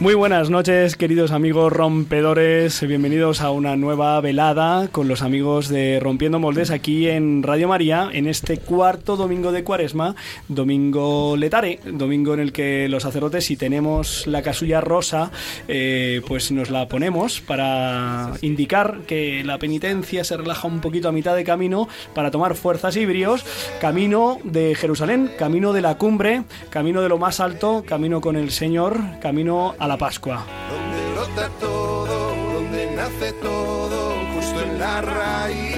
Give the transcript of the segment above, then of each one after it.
Muy buenas noches, queridos amigos rompedores. Bienvenidos a una nueva velada con los amigos de Rompiendo Moldes aquí en Radio María, en este cuarto domingo de Cuaresma, domingo letare, domingo en el que los sacerdotes, si tenemos la casulla rosa, eh, pues nos la ponemos para indicar que la penitencia se relaja un poquito a mitad de camino para tomar fuerzas y camino de Jerusalén, camino de la cumbre, camino de lo más alto, camino con el Señor, camino a la Pascua. Donde brota todo, donde nace todo, justo en la raíz.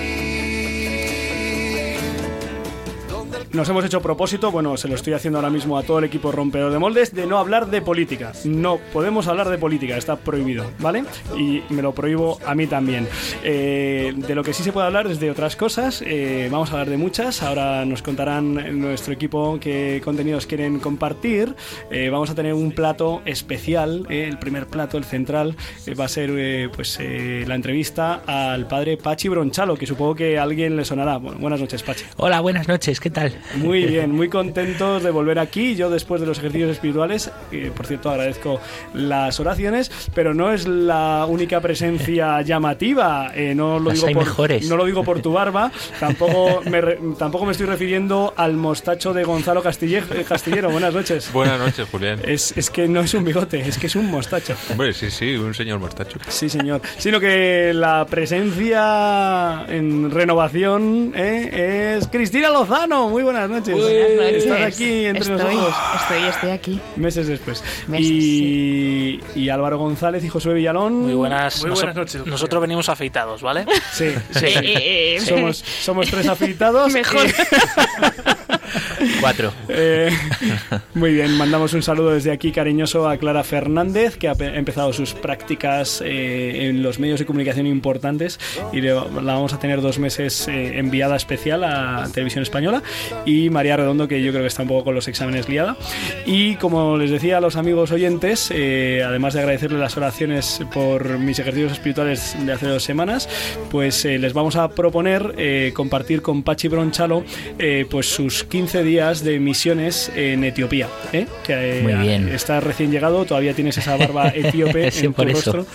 Nos hemos hecho propósito, bueno, se lo estoy haciendo ahora mismo a todo el equipo rompedor de moldes, de no hablar de política. No podemos hablar de política, está prohibido, ¿vale? Y me lo prohíbo a mí también. Eh, de lo que sí se puede hablar es de otras cosas, eh, vamos a hablar de muchas. Ahora nos contarán nuestro equipo qué contenidos quieren compartir. Eh, vamos a tener un plato especial, eh, el primer plato, el central, va a ser pues la entrevista al padre Pachi Bronchalo, que supongo que alguien le sonará. Buenas noches, Pachi. Hola, buenas noches, ¿qué tal? Muy bien, muy contentos de volver aquí. Yo después de los ejercicios espirituales, eh, por cierto agradezco las oraciones, pero no es la única presencia llamativa. Eh, no, lo Las digo por, mejores. no lo digo por tu barba, tampoco me, re- tampoco me estoy refiriendo al mostacho de Gonzalo Castille- eh, Castillero. Buenas noches. Buenas noches, Julián. Es, es que no es un bigote, es que es un mostacho. Hombre, sí, sí, un señor mostacho. Sí, señor. Sino que la presencia en renovación eh, es Cristina Lozano. Muy buenas noches. Buenas noches. Estás aquí entre estoy, nosotros. Estoy, estoy aquí. Meses después. Meses, y, y Álvaro González y Josué Villalón. Muy buenas, Muy buenas noches. Nosotros venimos afeitados, ¿vale? Sí, sí. Eh, Somos, somos tres afeitados. Mejor. Cuatro. Eh, muy bien, mandamos un saludo desde aquí cariñoso a Clara Fernández, que ha pe- empezado sus prácticas eh, en los medios de comunicación importantes y le- la vamos a tener dos meses eh, enviada especial a Televisión Española. Y María Redondo, que yo creo que está un poco con los exámenes liada. Y como les decía a los amigos oyentes, eh, además de agradecerles las oraciones por mis ejercicios espirituales de hace dos semanas, pues eh, les vamos a proponer eh, compartir con Pachi Bronchalo pues sus 15 días de misiones en Etiopía. ¿eh? Que, eh, Muy bien. Estás recién llegado, todavía tienes esa barba etíope en tu rostro.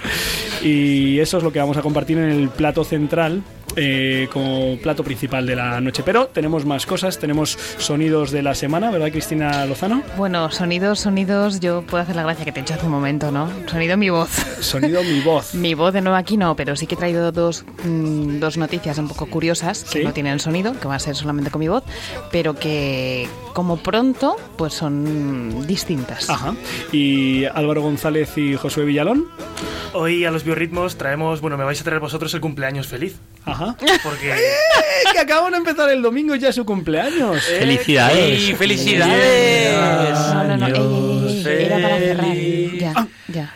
Y eso es lo que vamos a compartir en el plato central. Eh, como plato principal de la noche. Pero tenemos más cosas, tenemos sonidos de la semana, ¿verdad, Cristina Lozano? Bueno, sonidos, sonidos. Yo puedo hacer la gracia que te he hecho hace un momento, ¿no? Sonido mi voz. Sonido mi voz. Mi voz de nuevo aquí no, pero sí que he traído dos, mm, dos noticias un poco curiosas que Sí. no tienen sonido, que va a ser solamente con mi voz, pero que como pronto pues son distintas. Ajá. Y Álvaro González y Josué Villalón. Hoy a los biorritmos traemos, bueno, me vais a traer vosotros el cumpleaños feliz. Ajá. Porque ¡Eh! Que acaban de empezar el domingo ya su cumpleaños. Felicidades. ¡Ey, felicidades! No, no, no, ey, ey, ey, era para cerrar. Ya,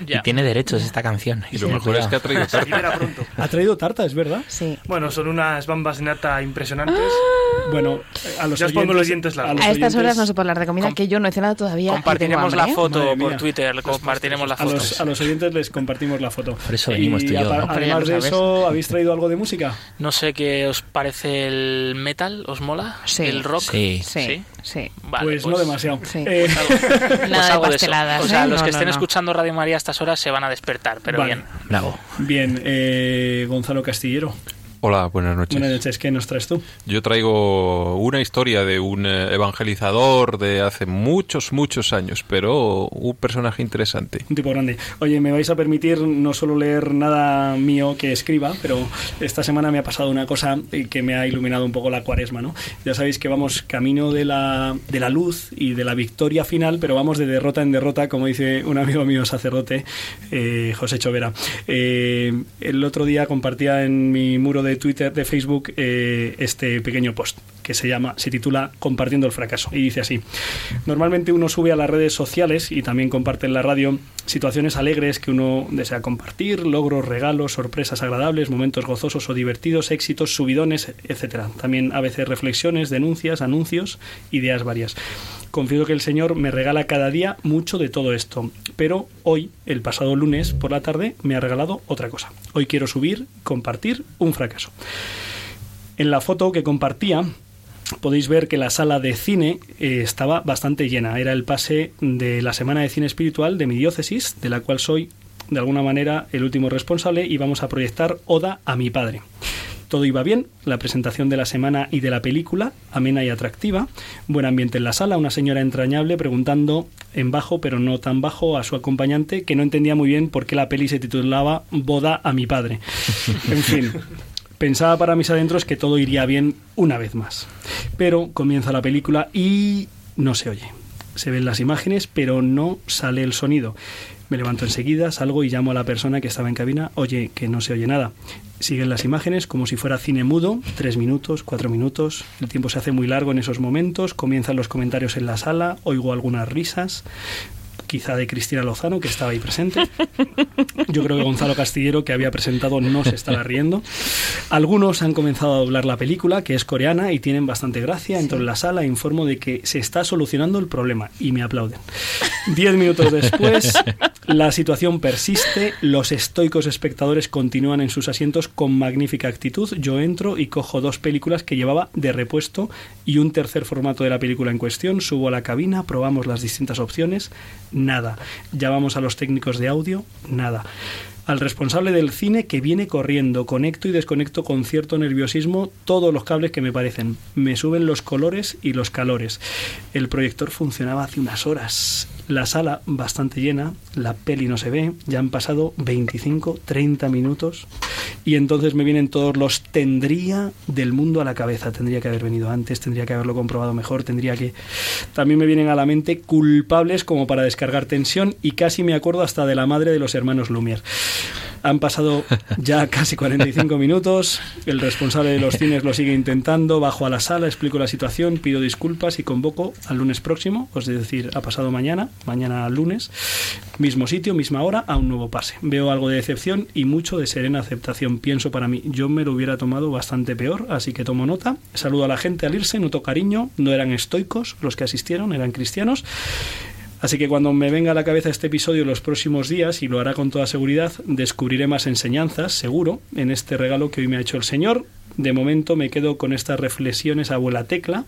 ya. Y tiene derechos esta canción. Y lo mejor es que ha traído tarta. Ha traído tarta, es verdad. Sí. Bueno, son unas bambas de nata impresionantes. Bueno, a los Ya os pongo los dientes largos. los A estas horas oyentes- no se puede hablar de comida, Com- que yo no he cenado todavía. y Compartiremos la ¿eh? foto Madre por mía. Twitter, compartiremos la A foto. los, a los oyentes les compartimos la foto. Por eso venimos tú y yo, ¿no? Además de eso, ¿habéis traído algo de música? No sé qué os parece el metal, ¿os mola? Sí. ¿El rock? Sí. Sí, sí. Vale, pues, no demasiado. Sí. Eh, Pues Nada de pasteladas. O sea, ¿eh? los No, que no, estén no. escuchando Radio María a estas horas se van a despertar, pero Vale. bien. Bravo. bien, eh, Gonzalo Castillero. Hola, buenas noches. Buenas noches, ¿qué nos traes tú? Yo traigo una historia de un eh, evangelizador de hace muchos, muchos años, pero un personaje interesante. Un tipo grande. Oye, me vais a permitir no solo leer nada mío que escriba, pero esta semana me ha pasado una cosa que me ha iluminado un poco la cuaresma, ¿no? Ya sabéis que vamos camino de la, de la luz y de la victoria final, pero vamos de derrota en derrota, como dice un amigo mío sacerdote, eh, José Chovera. Eh, el otro día compartía en mi muro de Twitter, de Facebook, eh, este pequeño post que se llama, se titula Compartiendo el fracaso. Y dice así: Normalmente uno sube a las redes sociales y también comparte en la radio situaciones alegres que uno desea compartir, logros, regalos, sorpresas agradables, momentos gozosos o divertidos, éxitos, subidones, etcétera. También a veces reflexiones, denuncias, anuncios, ideas varias. Confío que el Señor me regala cada día mucho de todo esto, pero hoy, el pasado lunes por la tarde, me ha regalado otra cosa. Hoy quiero subir, compartir un fracaso. En la foto que compartía, podéis ver que la sala de cine eh, estaba bastante llena. Era el pase de la Semana de Cine Espiritual de mi diócesis, de la cual soy de alguna manera el último responsable, y vamos a proyectar Oda a mi padre. Todo iba bien, la presentación de la semana y de la película, amena y atractiva, buen ambiente en la sala, una señora entrañable preguntando en bajo, pero no tan bajo, a su acompañante, que no entendía muy bien por qué la peli se titulaba Boda a mi padre. En fin, pensaba para mis adentros que todo iría bien una vez más. Pero comienza la película y no se oye. Se ven las imágenes, pero no sale el sonido. Me levanto enseguida, salgo y llamo a la persona que estaba en cabina. Oye, que no se oye nada. Siguen las imágenes como si fuera cine mudo, tres minutos, cuatro minutos. El tiempo se hace muy largo en esos momentos. Comienzan los comentarios en la sala, oigo algunas risas quizá de Cristina Lozano, que estaba ahí presente. Yo creo que Gonzalo Castillero, que había presentado, no se estaba riendo. Algunos han comenzado a doblar la película, que es coreana, y tienen bastante gracia. Entro en la sala e informo de que se está solucionando el problema, y me aplauden. Diez minutos después, la situación persiste, los estoicos espectadores continúan en sus asientos con magnífica actitud. Yo entro y cojo dos películas que llevaba de repuesto y un tercer formato de la película en cuestión. Subo a la cabina, probamos las distintas opciones nada. Llamamos a los técnicos de audio, nada. Al responsable del cine que viene corriendo, conecto y desconecto con cierto nerviosismo todos los cables que me parecen. Me suben los colores y los calores. El proyector funcionaba hace unas horas. La sala bastante llena, la peli no se ve, ya han pasado 25, 30 minutos y entonces me vienen todos los tendría del mundo a la cabeza. Tendría que haber venido antes, tendría que haberlo comprobado mejor, tendría que... También me vienen a la mente culpables como para descargar tensión y casi me acuerdo hasta de la madre de los hermanos Lumière. Han pasado ya casi 45 minutos. El responsable de los cines lo sigue intentando. Bajo a la sala, explico la situación, pido disculpas y convoco al lunes próximo, es decir, ha pasado mañana, mañana lunes, mismo sitio, misma hora, a un nuevo pase. Veo algo de decepción y mucho de serena aceptación. Pienso para mí, yo me lo hubiera tomado bastante peor, así que tomo nota. Saludo a la gente al irse, noto cariño. No eran estoicos los que asistieron, eran cristianos. Así que cuando me venga a la cabeza este episodio los próximos días, y lo hará con toda seguridad, descubriré más enseñanzas, seguro, en este regalo que hoy me ha hecho el Señor. De momento me quedo con estas reflexiones a abuela tecla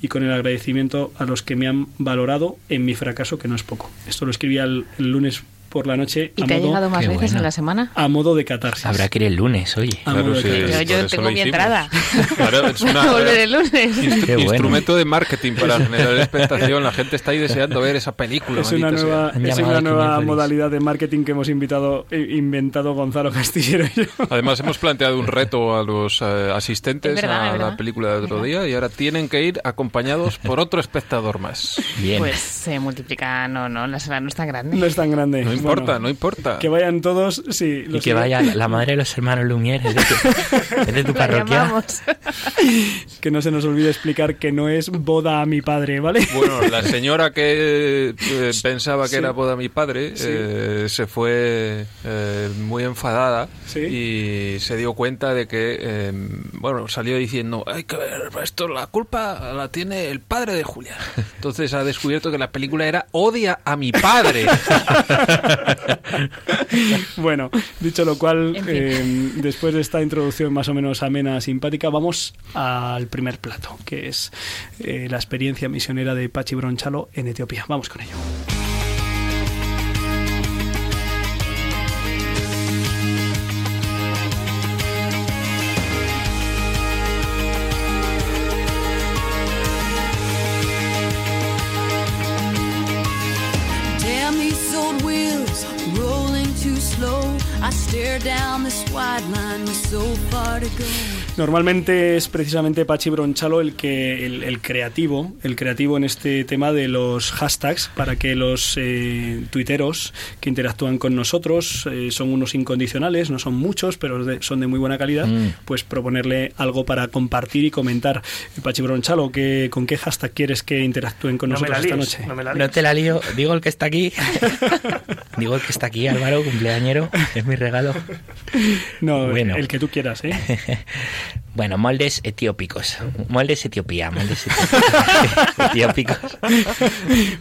y con el agradecimiento a los que me han valorado en mi fracaso, que no es poco. Esto lo escribí el, el lunes por la noche ¿Y a te ha modo, llegado más veces bueno. en la semana? a modo de catarsis. Habrá que ir el lunes, oye. A Claro, modo sí. Yo, yo tengo mi entrada. Claro, es una- Volver el lunes. Instru- Qué bueno. Instrumento de marketing para generar expectación. La gente está ahí deseando ver esa película. Es una nueva, es una nueva modalidad de marketing que hemos invitado, eh, inventado Gonzalo Castillero y yo. Además, hemos planteado un reto a los eh, asistentes Es verdad, a la película de otro día y ahora tienen que ir acompañados por otro espectador más. Bien. Pues se multiplica, no, no, la sala no es tan grande. No es tan grande. No importa, Bueno, no importa. Que vayan todos, sí. y que vaya la madre de los hermanos Lumière, es de tu, es de tu La parroquia. Que no se nos olvide explicar que no es boda a mi padre, ¿vale? Bueno, la señora que eh, pensaba que Sí. era boda mi padre Sí. eh, se fue eh, muy enfadada Sí. y se dio cuenta de que, eh, bueno, salió diciendo, hay que ver, esto la culpa la tiene el padre de Julia. Entonces ha descubierto que la película era Odia a mi padre. Bueno, dicho lo cual, eh, después de esta introducción más o menos amena, simpática, vamos al primer plato, que es eh, la experiencia misionera de Pachi Bronchalo en Etiopía. Vamos con ello. Normalmente es precisamente Pachi Bronchalo el que el, el creativo, el creativo en este tema de los hashtags para que los eh, tuiteros que interactúan con nosotros eh, son unos incondicionales, no son muchos, pero de- son de muy buena calidad, Mm. pues proponerle algo para compartir y comentar. Pachi Bronchalo, ¿qué, ¿con qué hashtag quieres que interactúen con No nosotros esta noche? no me la No líes. te la lío, digo el que está aquí. digo el que está aquí, Álvaro, cumpleañero, es mi regalo. No, Bueno. el que tú quieras, ¿eh? Bueno, moldes etiópicos. Moldes Etiopía, moldes etiópicos.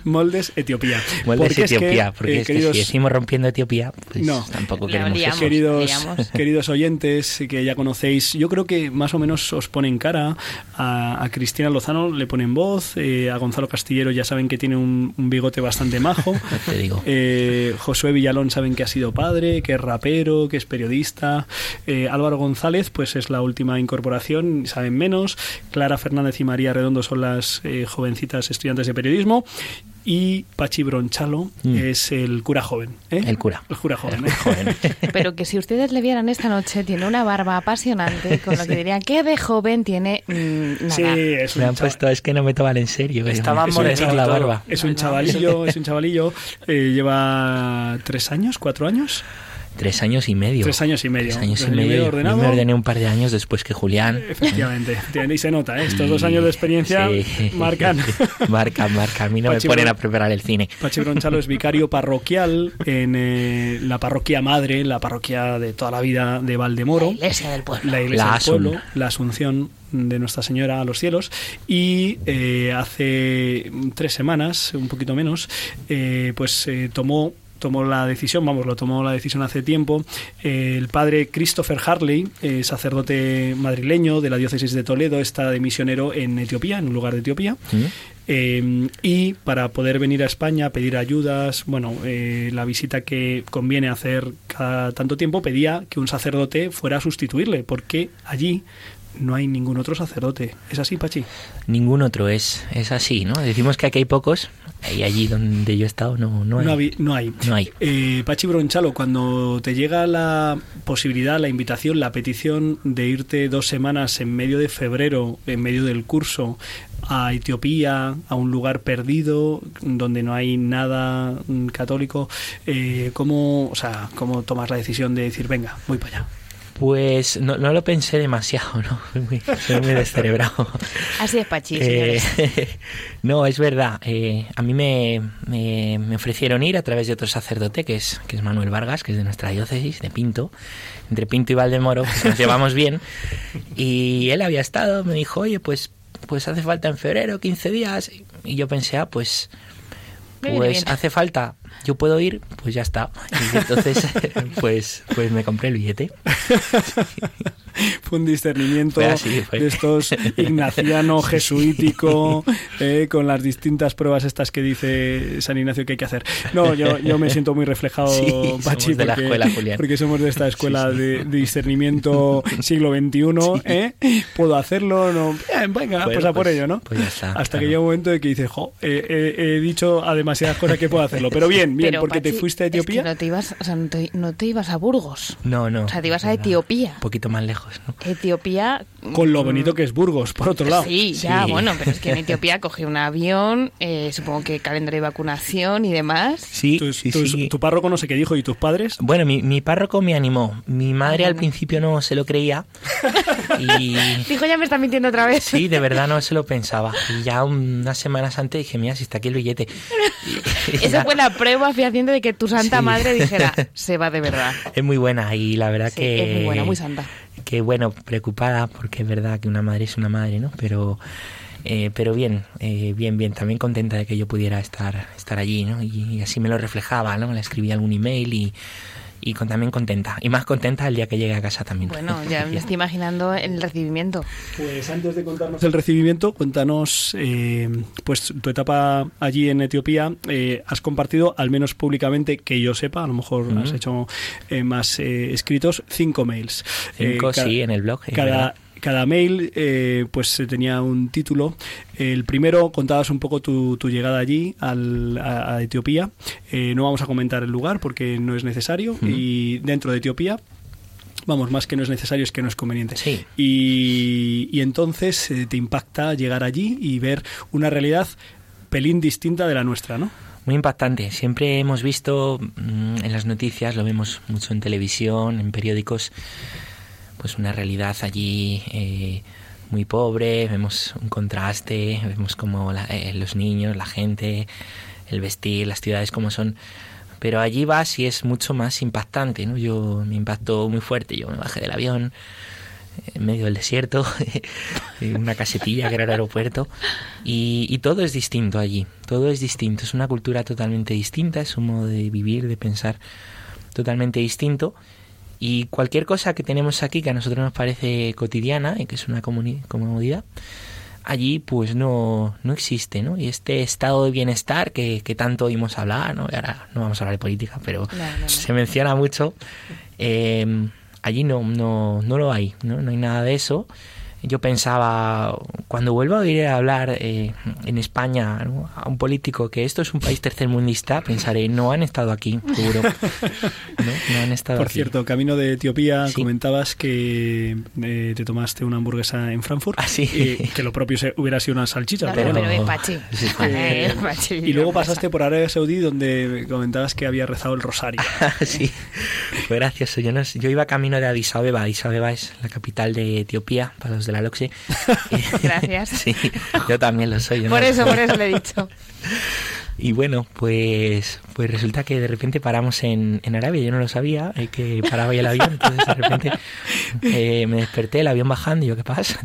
Moldes Etiopía. Moldes Porque es que, Etiopía, porque eh, es que queridos- si decimos rompiendo Etiopía, pues No. tampoco La queremos liamos. eso. Queridos, queridos oyentes que ya conocéis, yo creo que más o menos os ponen cara. A, a Cristina Lozano le ponen voz, eh, a Gonzalo Castillero ya saben que tiene un, un bigote bastante majo. Te digo. Eh, Josué Villalón saben que ha sido padre, que es rapero, que es periodista. Eh, Álvaro González, pues es la última incorporación, saben menos. Clara Fernández y María Redondo son las eh, jovencitas estudiantes de periodismo. Y Pachi Bronchalo Mm. es el cura joven. ¿eh? El cura. El cura joven. ¿eh? Pero que si ustedes le vieran esta noche, tiene una barba apasionante, con lo que dirían que de joven tiene mm, nada. Sí, es un, Me han chaval- puesto, es que no me toman en serio. Estaba morenito la barba. es un chavalillo, es un chavalillo. eh, lleva tres años, cuatro años, Tres años y medio. tres años y medio. Tres años y medio. Yo ordenado. me ordené un par de años después que Julián. Efectivamente, y se nota, ¿eh? estos dos años de experiencia Sí. marcan. marcan, marcan. A mí no Pachi me ponen Bron- a preparar el cine. Pachi Bronchalo es vicario parroquial en eh, la parroquia madre, la parroquia de toda la vida de Valdemoro. La iglesia del pueblo. la iglesia La del pueblo, la Asunción de Nuestra Señora a los cielos y eh, hace tres semanas, un poquito menos, eh, pues eh, tomó tomó la decisión, vamos, lo tomó la decisión hace tiempo, eh, el padre Christopher Harley, eh, sacerdote madrileño de la diócesis de Toledo, está de misionero en Etiopía, en un lugar de Etiopía, eh, y para poder venir a España, pedir ayudas, bueno, eh, la visita que conviene hacer cada tanto tiempo, pedía que un sacerdote fuera a sustituirle, porque allí no hay ningún otro sacerdote. ¿Es así, Pachi? Ningún otro es, es así, ¿no? Decimos que aquí hay pocos y allí donde yo he estado no, no hay. No, habi- no hay. No hay. Eh, Pachi Bronchalo, cuando te llega la posibilidad, la invitación, la petición de irte dos semanas en medio de febrero, en medio del curso, a Etiopía, a un lugar perdido, donde no hay nada mm, católico, eh, ¿cómo, o sea, ¿cómo tomas la decisión de decir, venga, voy para allá? Pues no, no lo pensé demasiado, ¿no? Soy muy, soy muy descerebrado. Así es, Pachi, Eh, no, es verdad. eh, a mí me, me, me ofrecieron ir a través de otro sacerdote, que es, que es Manuel Vargas, que es de nuestra diócesis, de Pinto. Entre Pinto y Valdemoro pues nos llevamos bien. Y él había estado, me dijo, oye, pues, pues hace falta en febrero, 15 días. Y yo pensé, ah, pues, pues hace falta, yo puedo ir, pues ya está. Y entonces, pues, pues me compré el billete. Fue un discernimiento así, de estos ignaciano, jesuítico, eh, con las distintas pruebas estas que dice San Ignacio que hay que hacer. No, yo, yo me siento muy reflejado, Sí, Pachi, de la porque, escuela, Julián. porque somos de esta escuela De, de discernimiento siglo XXI. ¿eh? Puedo hacerlo, no. Bien, venga, Bueno, pues a por pues- ello, ¿no? pues ya está, Hasta claro. que llega un momento de que dices, jo, eh, he dicho a demasiadas cosas que puedo hacerlo. Pero bien, bien, Pero, porque te Pachi, fuiste a es que Etiopía. no te ibas, o sea, no te, no te ibas a Burgos. No, no. O sea, te ibas a Etiopía. Un poquito más lejos, ¿no? Etiopía. Con lo bonito que es Burgos, por otro lado. Sí, ya, Sí. bueno, pero es que en Etiopía cogí un avión, eh, supongo que calendario de vacunación y demás. Sí, Tus- sí. Tu párroco no sé qué dijo y tus padres. Bueno, mi, mi párroco me animó. Mi madre al principio no se lo creía. Y Dijo, ya me está mintiendo otra vez. sí, de verdad no se lo pensaba. Y ya unas semanas antes dije, mira, si está aquí el billete. Esa fue la prueba fehaciente de que tu santa Sí. madre dijera, se va de verdad. Es muy buena y la verdad Sí, que... es muy buena, muy santa. Que bueno, preocupada porque es verdad que una madre es una madre, ¿no? Pero... eh, pero bien, eh, bien, bien, también contenta de que yo pudiera estar, estar allí, ¿no? Y, y así me lo reflejaba, ¿no? Le escribía algún email y, y con, también contenta. Y más contenta el día que llegue a casa también. Bueno, ya me estoy imaginando el recibimiento. Pues antes de contarnos el recibimiento, cuéntanos eh, pues tu etapa allí en Etiopía. Eh, has compartido, al menos públicamente, que yo sepa, a lo mejor has hecho eh, más eh, escritos, cinco mails. Cinco, Eh, sí, en el blog. Cada, verdad. Cada mail eh, pues tenía un título. El primero contabas un poco tu, tu llegada allí al- a, a Etiopía. Eh, no vamos a comentar el lugar porque no es necesario. Y dentro de Etiopía, vamos, más que no es necesario es que no es conveniente. Sí. Y, y entonces eh, te impacta llegar allí y ver una realidad pelín distinta de la nuestra, ¿no? Muy impactante. Siempre hemos visto mm, en las noticias, lo vemos mucho en televisión, en periódicos, pues una realidad allí eh, muy pobre, vemos un contraste, vemos como la- eh, los niños, la gente, el vestir, las ciudades como son. Pero allí vas y es mucho más impactante, ¿no? Yo me impactó muy fuerte, yo me bajé del avión en medio del desierto, en una casetilla que era el aeropuerto, y, y todo es distinto allí, todo es distinto, es una cultura totalmente distinta, es un modo de vivir, de pensar totalmente distinto, y cualquier cosa que tenemos aquí que a nosotros nos parece cotidiana y que es una comodidad, allí pues no, no existe, ¿no? Y este estado de bienestar que, que tanto oímos hablar, ¿no? Y ahora no vamos a hablar de política, pero No, no, no. se menciona mucho, eh, allí no, no, no lo hay, ¿no? No hay nada de eso. Yo pensaba, cuando vuelva a oír hablar eh, en España ¿no? a un político que esto es un país tercermundista, pensaré, no han estado aquí, seguro. No, no han estado Por aquí. cierto, camino de Etiopía, Sí. comentabas que eh, te tomaste una hamburguesa en Frankfurt Ah, sí. y que lo propio se- hubiera sido una salchicha. No, pero- pero eh, Pachi. Sí. Eh, Pachi, y luego pasaste por Arabia Saudí donde comentabas que había rezado el rosario. sí, fue gracioso. Yo, yo iba camino de Addis Abeba. Addis Abeba es la capital de Etiopía, para los de la LOXE. Gracias. sí, yo también lo soy. Por eso, por eso le he dicho. Y bueno, pues, pues resulta que de repente paramos en, en Arabia, yo no lo sabía, eh, que paraba ya el avión, entonces de repente eh, me desperté, el avión bajando, y yo, ¿qué pasa?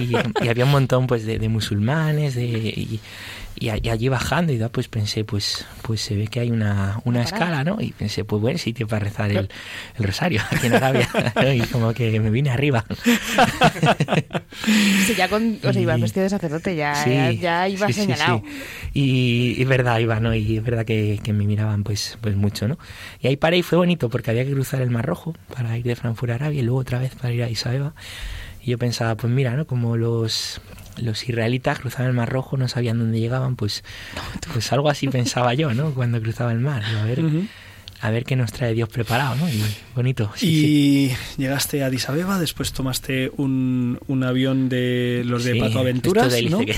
Y, y había un montón pues de, de musulmanes, de, y, y y allí bajando, y pues pensé, pues, pues se ve que hay una, una escala, ¿no? Y pensé, pues buen sitio para rezar el, el rosario aquí en Arabia, ¿no? y como que me vine arriba. Sí, ya con, o sea, ibas vestido de sacerdote, ya, Sí, ya, ya sí, señalado. sí. Y es verdad, iba, ¿no? Y es verdad que, que me miraban pues, pues mucho, ¿no? Y ahí paré y fue bonito porque había que cruzar el Mar Rojo para ir de Frankfurt a Arabia y luego otra vez para ir a Isabeba. Y yo pensaba, pues mira, ¿no? Como los, los israelitas cruzaban el Mar Rojo, no sabían dónde llegaban, pues, pues algo así pensaba yo, ¿no? Cuando cruzaba el mar. A ver, a ver qué nos trae Dios preparado, ¿no? Y bonito. Sí, sí. y llegaste a Addis Abeba, después tomaste un, un avión de los de Sí, Pato Aventuras, de ¿no? que,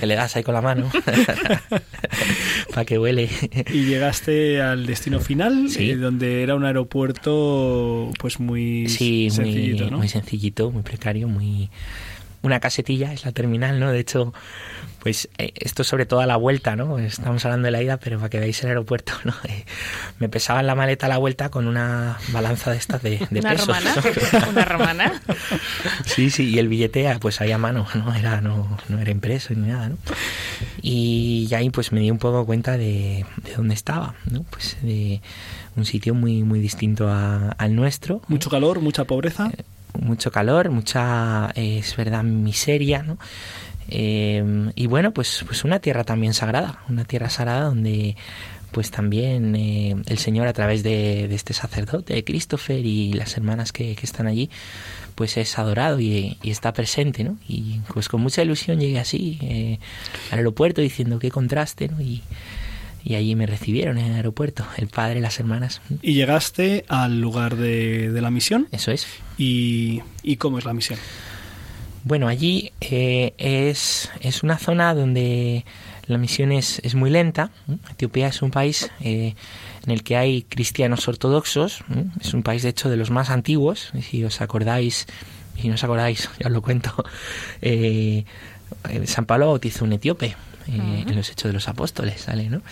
que le das ahí con la mano para que huele. Y llegaste al destino final, Sí. eh, donde era un aeropuerto pues muy sencillito, muy, ¿no? muy sencillito, muy precario, muy una casetilla es la terminal, ¿no? De hecho, pues eh, esto sobre todo a la vuelta, ¿no? Estamos hablando de la ida, pero para que veáis el aeropuerto, ¿no? Eh, me pesaba en la maleta a la vuelta con una balanza de estas de, de ¿Una pesos. romana? ¿Una romana? Sí, sí, y el billete ah, pues ahí a mano, no era, no, no era impreso ni nada, ¿no? Y ahí pues me di un poco cuenta de, de dónde estaba, ¿no? Pues de un sitio muy, muy distinto a- al nuestro. Mucho calor, mucha pobreza. Mucho calor, mucha, eh, es verdad, miseria, ¿no? Eh, y bueno, pues, pues una tierra también sagrada, una tierra sagrada donde pues también eh, el Señor a través de, de este sacerdote, de Christopher y las hermanas que, que están allí, pues es adorado y, y está presente, ¿no? Y pues con mucha ilusión llegué así eh, al aeropuerto diciendo qué contraste, ¿no? Y, y allí me recibieron en el aeropuerto, el padre, las hermanas. Y llegaste al lugar de, de la misión. Eso es. Y, ¿Y cómo es la misión? Bueno, allí eh, es, es una zona donde la misión es, es muy lenta. Etiopía es un país eh, en el que hay cristianos ortodoxos. ¿m? Es un país, de hecho, de los más antiguos. Y Si os acordáis, y si no os acordáis, ya os lo cuento, eh, eh, San Pablo bautizó un etíope eh, en los Hechos de los Apóstoles, ¿sale? ¿no?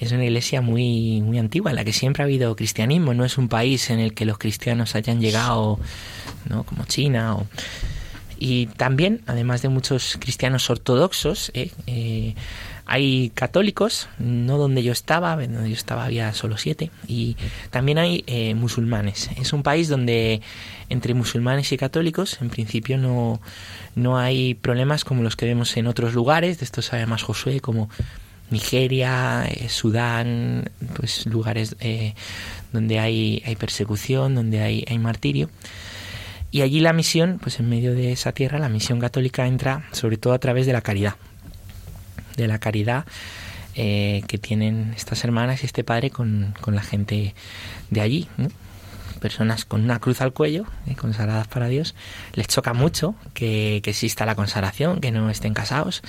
Es una iglesia muy, muy antigua en la que siempre ha habido cristianismo. No es un país en el que los cristianos hayan llegado, ¿no? como China o y también, además de muchos cristianos ortodoxos, eh, eh, hay católicos, no donde yo estaba, donde yo estaba había solo siete, y también hay eh, musulmanes. Es un país donde entre musulmanes y católicos, en principio, no, no hay problemas como los que vemos en otros lugares, de estos sabe más Josué, como Nigeria, eh, Sudán, pues lugares eh, donde hay, hay persecución, donde hay, hay martirio. Y allí la misión, pues en medio de esa tierra, la misión católica entra sobre todo a través de la caridad. De la caridad eh, que tienen estas hermanas y este padre con, con la gente de allí. Personas con una cruz al cuello, eh, consagradas para Dios, les choca mucho que, que exista la consagración, que no estén casados.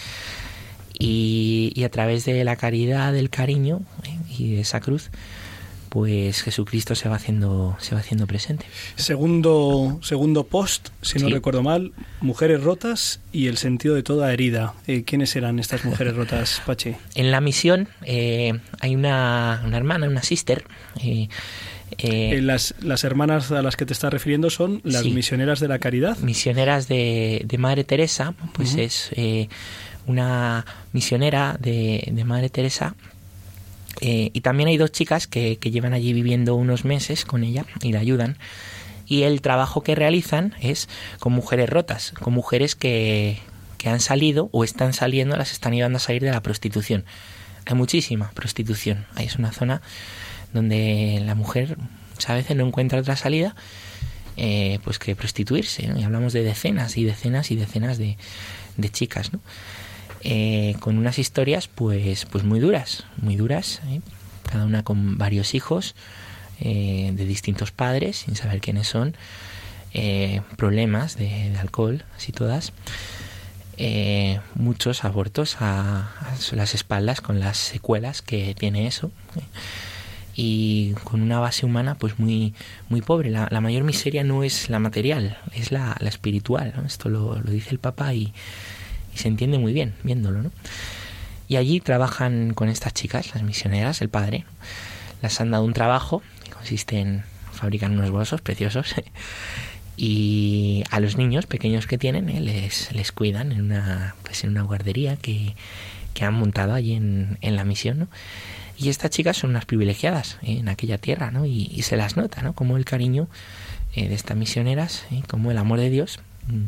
Y, y a través de la caridad, del cariño eh, y de esa cruz, pues Jesucristo se va haciendo se va haciendo presente. Segundo, segundo post, si no Sí. recuerdo mal, mujeres rotas y el sentido de toda herida. Eh, ¿Quiénes eran estas mujeres rotas, Pachi? En la misión eh, hay una, una hermana, una sister. eh, eh, Eh, las, las hermanas a las que te estás refiriendo son las Sí. misioneras de la caridad. misioneras de, de Madre Teresa, pues es eh, una misionera de, de Madre Teresa. Eh, y también hay dos chicas que, que llevan allí viviendo unos meses con ella y la ayudan. Y el trabajo que realizan es con mujeres rotas, con mujeres que, que han salido o están saliendo, las están ayudando a salir de la prostitución. Hay muchísima prostitución. Ahí es una zona donde la mujer muchas veces no encuentra otra salida eh, pues que prostituirse. ¿no? Y hablamos de decenas y decenas y decenas de, de chicas, ¿no? Eh, con unas historias pues, pues muy duras, muy duras, ¿eh? cada una con varios hijos eh, de distintos padres, sin saber quiénes son, eh, problemas de, alcohol, así todas, eh, muchos abortos a, las espaldas con las secuelas que tiene eso. y con una base humana pues muy muy pobre la, mayor miseria no es la material es la, la espiritual esto lo, lo dice el Papa y, y se entiende muy bien viéndolo ¿no? y allí trabajan con estas chicas las misioneras el padre las han dado un trabajo que consiste en fabricar unos bolsos preciosos y a los niños pequeños que tienen ¿eh? les, les cuidan en una pues en una guardería que, que han montado allí en, en la misión ¿no? Y estas chicas son unas privilegiadas ¿eh? en aquella tierra, ¿no? Y, y se las nota, ¿no? Como el cariño eh, de estas misioneras, ¿eh? como el amor de Dios mm,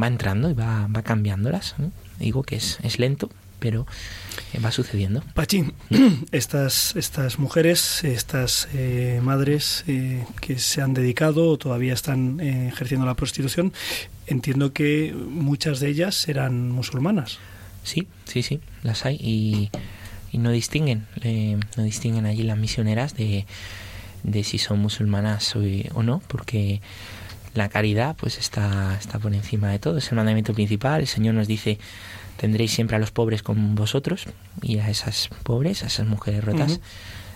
va entrando y va, va cambiándolas. ¿no? Digo que es, es lento, pero eh, va sucediendo. Pachín, estas, estas mujeres, estas eh, madres eh, que se han dedicado o todavía están eh, ejerciendo la prostitución, entiendo que muchas de ellas eran musulmanas. Sí, sí, sí, las hay y, y no distinguen, no distinguen allí las misioneras de, de si son musulmanas o, o no, porque la caridad pues está, está por encima de todo, es el mandamiento principal, el Señor nos dice tendréis siempre a los pobres con vosotros y a esas pobres, a esas mujeres rotas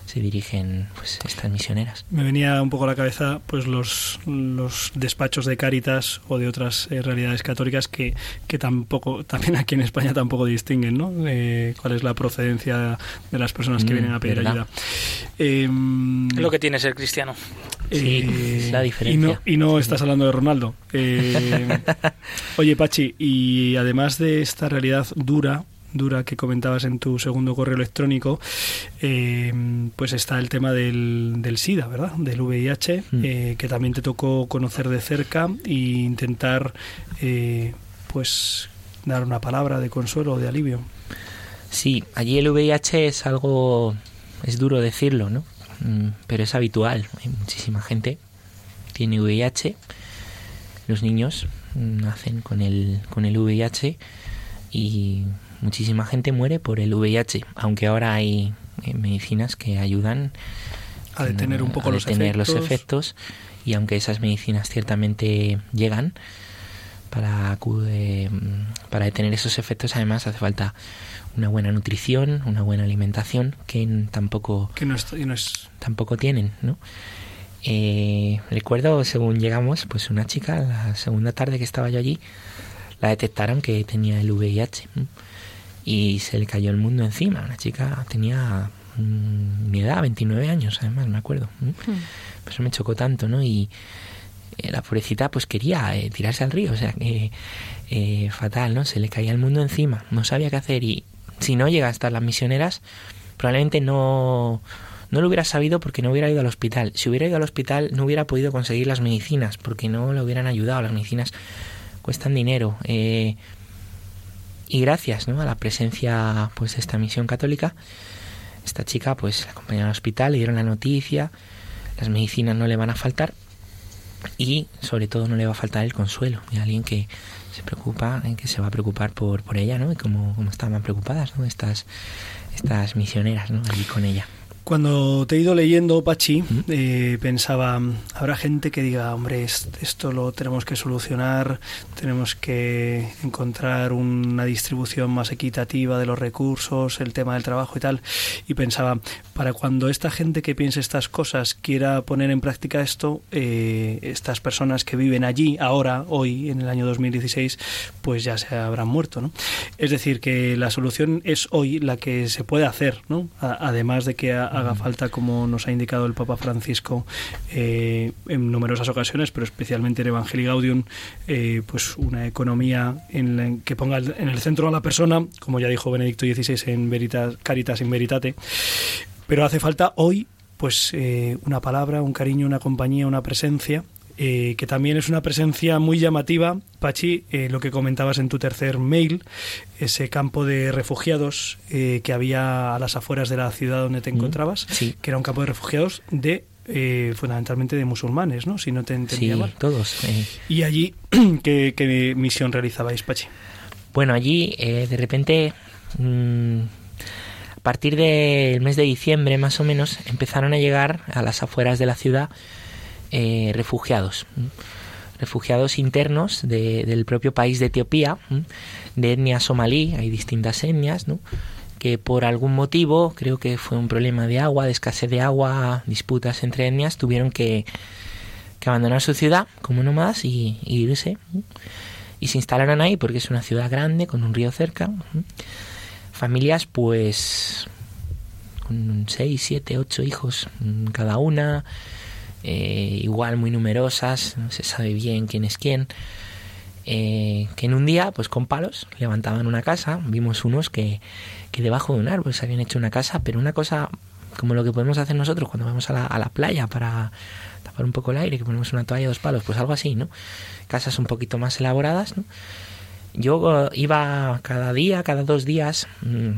se dirigen pues estas misioneras. Me venía un poco a la cabeza pues los, los despachos de Cáritas o de otras eh, realidades católicas que, que tampoco, también aquí en España tampoco distinguen, ¿no? Eh, cuál es la procedencia de las personas que Mm, vienen a pedir ¿verdad? ayuda. Em, lo que tiene ser cristiano. Sí, Eh, la diferencia. Y no, y no estás hablando de Ronaldo. Eh, oye, Pachi, y además de esta realidad dura, dura que comentabas en tu segundo correo electrónico, eh, pues está el tema del, del SIDA, ¿verdad? Del VIH, Mm. eh, que también te tocó conocer de cerca e intentar, eh, pues, dar una palabra de consuelo o de alivio. Sí, allí el VIH es algo, es duro decirlo, ¿no? Mm, Pero es habitual. Hay muchísima gente tiene VIH. Los niños mm, nacen con el, con el VIH y muchísima gente muere por el VIH, aunque ahora hay eh, medicinas que ayudan A detener un poco a los detener efectos. los efectos y aunque esas medicinas ciertamente llegan para eh, para detener esos efectos además hace falta una buena nutrición una buena alimentación que tampoco Que no es, y no es tampoco tienen no Eh, recuerdo según llegamos pues una chica la segunda tarde que estaba yo allí la detectaron que tenía el VIH ¿no? y se le cayó el mundo encima una chica tenía mm, mi edad 29 años además me acuerdo ¿no? Pues eso me chocó tanto, ¿no? Y la pobrecita pues quería eh, tirarse al río, o sea, que eh, fatal, ¿no? Se le caía el mundo encima, no sabía qué hacer y si no llega a estar las misioneras, probablemente no, no lo hubiera sabido porque no hubiera ido al hospital. Si hubiera ido al hospital no hubiera podido conseguir las medicinas porque no le hubieran ayudado. Las medicinas cuestan dinero. eh, y gracias ¿no? a la presencia pues de esta misión católica, esta chica pues la acompañaron al hospital, le dieron la noticia, las medicinas no le van a faltar y sobre todo no le va a faltar el consuelo de alguien que se preocupa, que se va a preocupar por, por ella, ¿no? Y como, como estaban preocupadas, ¿no? Estas, estas misioneras, ¿no? Allí con ella. Cuando te he ido leyendo, Pachi, eh, pensaba, habrá gente que diga, hombre, es- esto lo tenemos que solucionar, tenemos que encontrar una distribución más equitativa de los recursos, el tema del trabajo y tal. Y pensaba, para cuando esta gente que piense estas cosas quiera poner en práctica esto, eh, estas personas que viven allí, ahora, hoy, en el año 2016, pues ya se habrán muerto, ¿no? Es decir, que la solución es hoy la que se puede hacer, ¿no? A- además de que ha- haga falta, como nos ha indicado el Papa Francisco eh, en numerosas ocasiones, pero especialmente en Evangelii Gaudium, eh, pues una economía en la que ponga en el centro a la persona, como ya dijo Benedicto XVI en Veritas, Caritas in Veritate, pero hace falta hoy pues eh, una palabra, un cariño, una compañía, una presencia, eh, que también es una presencia muy llamativa, Pachi, eh, lo que comentabas en tu tercer mail, ese campo de refugiados eh, que había a las afueras de la ciudad donde te encontrabas, sí. que era un campo de refugiados de eh, fundamentalmente de musulmanes, ¿no? Si no te entendía Sí, mal. todos. eh. Y allí, ¿qué, qué misión realizabais, Pachi? Bueno, allí eh, de repente, mm, a partir del mes de diciembre más o menos, empezaron a llegar a las afueras de la ciudad eh, refugiados. Refugiados internos de- del propio país de Etiopía, de etnia somalí, hay distintas etnias, que por algún motivo, creo que fue un problema de agua, de escasez de agua, disputas entre etnias, tuvieron que, abandonar su ciudad como nómadas y, y irse. y se instalaron ahí porque es una ciudad grande con un río cerca. Familias pues con 6, 7, 8 hijos cada una, eh, igual muy numerosas, no se sabe bien quién es quién. eh, que en un día, pues con palos, levantaban una casa. Vimos unos que, que debajo de un árbol se habían hecho una casa, pero una cosa como lo que podemos hacer nosotros cuando vamos a la, a la playa para tapar un poco el aire, que ponemos una toalla, dos palos, pues algo así, ¿no? Casas un poquito más elaboradas, ¿no? Yo eh, iba cada día, cada dos días, mm,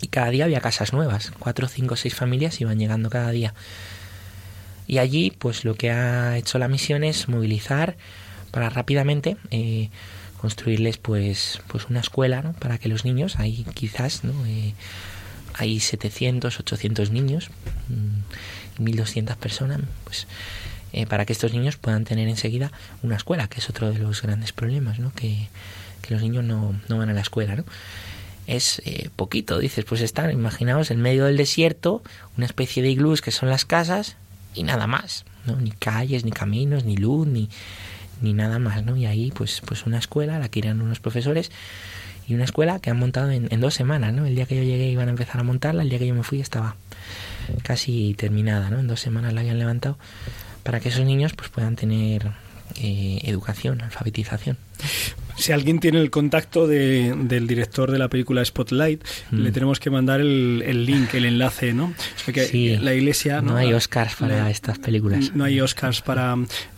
y cada día había casas nuevas. Cuatro, cinco, seis familias iban llegando cada día. Y allí, pues lo que ha hecho la misión es movilizar para rápidamente eh, construirles, pues, pues una escuela, ¿no? Para que los niños, ahí quizás, ¿no? Eh, hay 700, 800 niños, mm, 1.200 personas, pues eh, para que estos niños puedan tener enseguida una escuela, que es otro de los grandes problemas, ¿no? Que, que los niños no, no van a la escuela, ¿no? Es eh, poquito, dices, pues están, imaginaos, en medio del desierto, una especie de iglús que son las casas y nada más, ¿no? Ni calles, ni caminos, ni luz, ni, ni nada más, ¿no? Y ahí, pues, pues una escuela la que irán unos profesores y una escuela que han montado en, en dos semanas, ¿no? El día que yo llegué iban a empezar a montarla, el día que yo me fui estaba casi terminada, ¿no? En dos semanas la habían levantado para que esos niños pues puedan tener eh, educación, alfabetización. Si alguien tiene el contacto de- del director de la película Spotlight, Mm. le tenemos que mandar el, el link, el enlace, ¿no? Porque Sí. la iglesia... No hay Oscars para estas películas. No hay Oscars para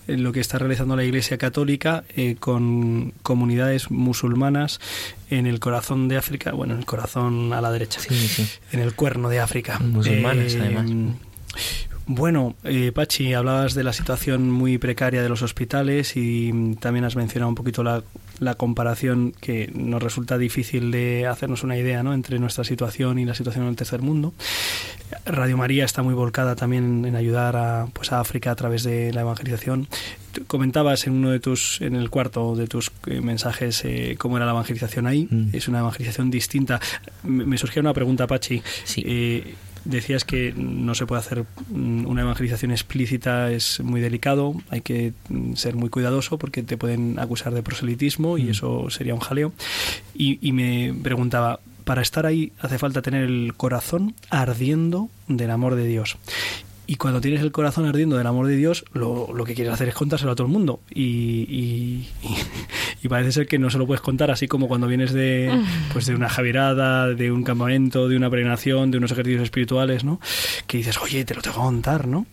eh, lo que está realizando la Iglesia Católica eh, con comunidades musulmanas en el corazón de África, bueno, en el corazón a la derecha, Sí, sí. en el cuerno de África. Musulmanes, además. Bueno, eh, Pachi, hablabas de la situación muy precaria de los hospitales y también has mencionado un poquito la, la comparación que nos resulta difícil de hacernos una idea ¿no? entre nuestra situación y la situación en el tercer mundo. Radio María está muy volcada también en ayudar a, pues, a África a través de la evangelización. Tú comentabas en uno de tus, en el cuarto de tus eh, mensajes eh, cómo era la evangelización ahí. Mm. Es una evangelización distinta. Me, me surgía una pregunta, Pachi. Sí. Eh, decías que no se puede hacer mm, una evangelización explícita, es muy delicado, hay que mm, ser muy cuidadoso porque te pueden acusar de proselitismo y Mm. eso sería un jaleo. Y, y me preguntaba, para estar ahí hace falta tener el corazón ardiendo del amor de Dios. Y cuando tienes el corazón ardiendo del amor de Dios, lo, lo que quieres hacer es contárselo a todo el mundo. Y, y, y- y parece ser que no se lo puedes contar así como cuando vienes de, pues de una javierada, de un campamento, de una peregrinación, de unos ejercicios espirituales, ¿no? Que dices, oye, te lo tengo que contar, ¿no?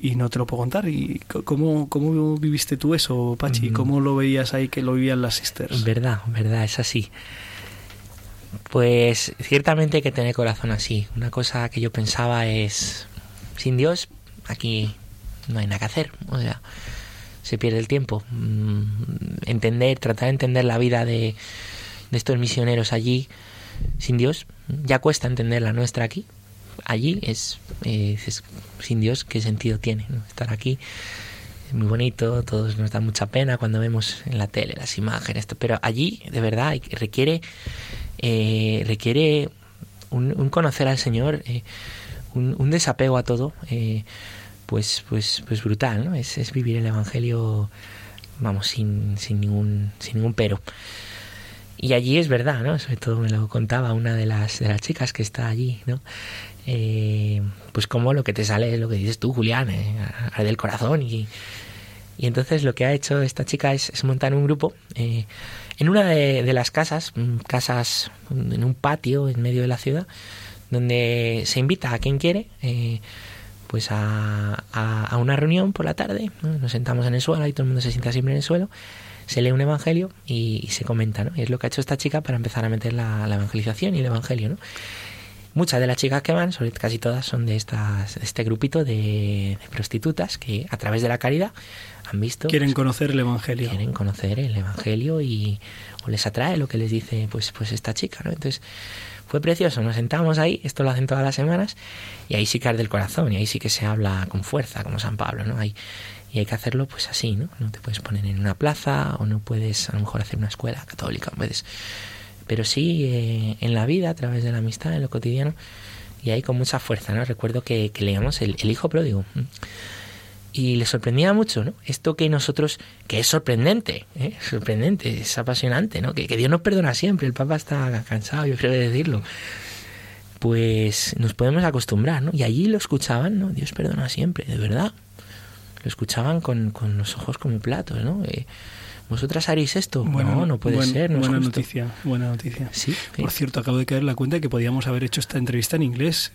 Y no te lo puedo contar. ¿Y cómo, cómo viviste tú eso, Pachi? Mm. ¿Cómo lo veías ahí que lo vivían las sisters? Verdad, verdad, es así. Pues ciertamente hay que tener corazón así. Una cosa que yo pensaba es, sin Dios, aquí no hay nada que hacer. O sea, se pierde el tiempo. Mm, Entender, tratar de entender la vida de, de estos misioneros allí sin Dios, ya cuesta entender la nuestra aquí. Allí es, sin Dios, ¿qué sentido tiene no? estar aquí? Es muy bonito, todos nos da mucha pena cuando vemos en la tele las imágenes, pero allí de verdad requiere, eh, requiere un, un conocer al Señor, eh, un, desapego a todo, eh, pues, pues, pues brutal, ¿no? Es, es vivir el Evangelio, vamos, sin, sin, ningún, sin ningún pero. Y allí es verdad, ¿no? Sobre todo me lo contaba una de las, de las chicas que está allí, ¿no? Eh, pues como lo que te sale es lo que dices tú, Julián, eh, corazón. Y, y entonces lo que ha hecho esta chica es, montar un grupo eh, en una de, de las casas, mm, casas en un patio en medio de la ciudad, donde se invita a quien quiere, eh, pues a, a, a una reunión por la tarde, ¿no? nos sentamos en el suelo y todo el mundo se sienta siempre en el suelo, se lee un evangelio y, y se comenta, ¿no? Y es lo que ha hecho esta chica para empezar a meter la, la evangelización y el evangelio, ¿no? Muchas de las chicas que van, sobre casi todas, son de estas, de este grupito de, de prostitutas que a través de la caridad han visto Quieren conocer el Evangelio. quieren conocer el evangelio y o les atrae lo que les dice pues pues esta chica no entonces fue precioso nos sentamos ahí esto lo hacen todas las semanas y ahí sí que arde el corazón y ahí sí que se habla con fuerza como San Pablo no hay y hay que hacerlo pues así no no te puedes poner en una plaza o no puedes a lo mejor hacer una escuela católica puedes pero sí eh, en la vida a través de la amistad en lo cotidiano y ahí con mucha fuerza no recuerdo que, que leíamos el hijo pródigo y le sorprendía mucho, ¿no? Esto que nosotros, que es sorprendente, ¿eh? sorprendente, es apasionante, ¿no? Que, Dios nos perdona siempre, el Papa está cansado, yo creo de decirlo. Pues nos podemos acostumbrar, ¿no? Y allí lo escuchaban, ¿no? Dios perdona siempre, de verdad. Lo escuchaban con, con los ojos como platos, ¿no? Eh, ¿Vosotras haréis esto? no, no puede buen- ser, no es buena justo. noticia, buena noticia. Sí, Por cierto, acabo de caer en la cuenta de que podíamos haber hecho esta entrevista en inglés.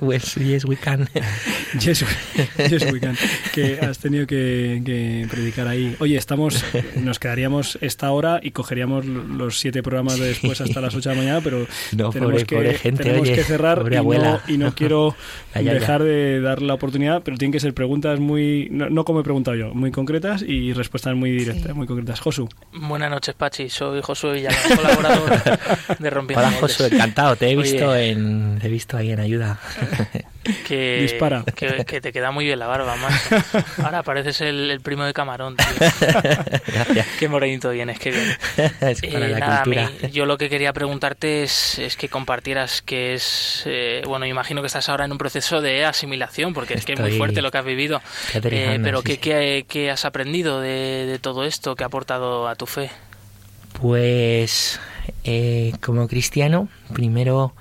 pues yes, we can. Yes, we- yes, we can. Que has tenido que, que predicar ahí. Oye, estamos, nos quedaríamos esta hora y cogeríamos los siete programas de después hasta las 8 de la mañana, pero No, tenemos, pobre- que, pobre gente, tenemos oye, que cerrar pobre y, abuela. No, y no quiero Ya, ya, ya. dejar de dar la oportunidad, pero tienen que ser preguntas muy, no, no como he preguntado yo, muy concretas y respuestas muy directas, Sí. Muy concretas. Josu, Buenas noches, Pachi. Soy Josué Villalón, colaborador de Rompiendo Hola. Josué, encantado. Te he Oye, visto en, te he visto ahí en ayuda. que, Dispara. Que, que te queda muy bien la barba, más. Ahora pareces el, el primo de Camarón, tío. Gracias. Qué morenito vienes, qué bien. Es para Eh, la nada, a cultura. mí- yo lo que quería preguntarte es, es que compartieras que es, eh, bueno, imagino que estás ahora en un proceso de asimilación, porque es que es muy fuerte lo que has vivido. Eh, pero sí, ¿qué, sí. qué, qué has aprendido de, de todo esto que ha aportado a tu fe? Pues como cristiano, primero,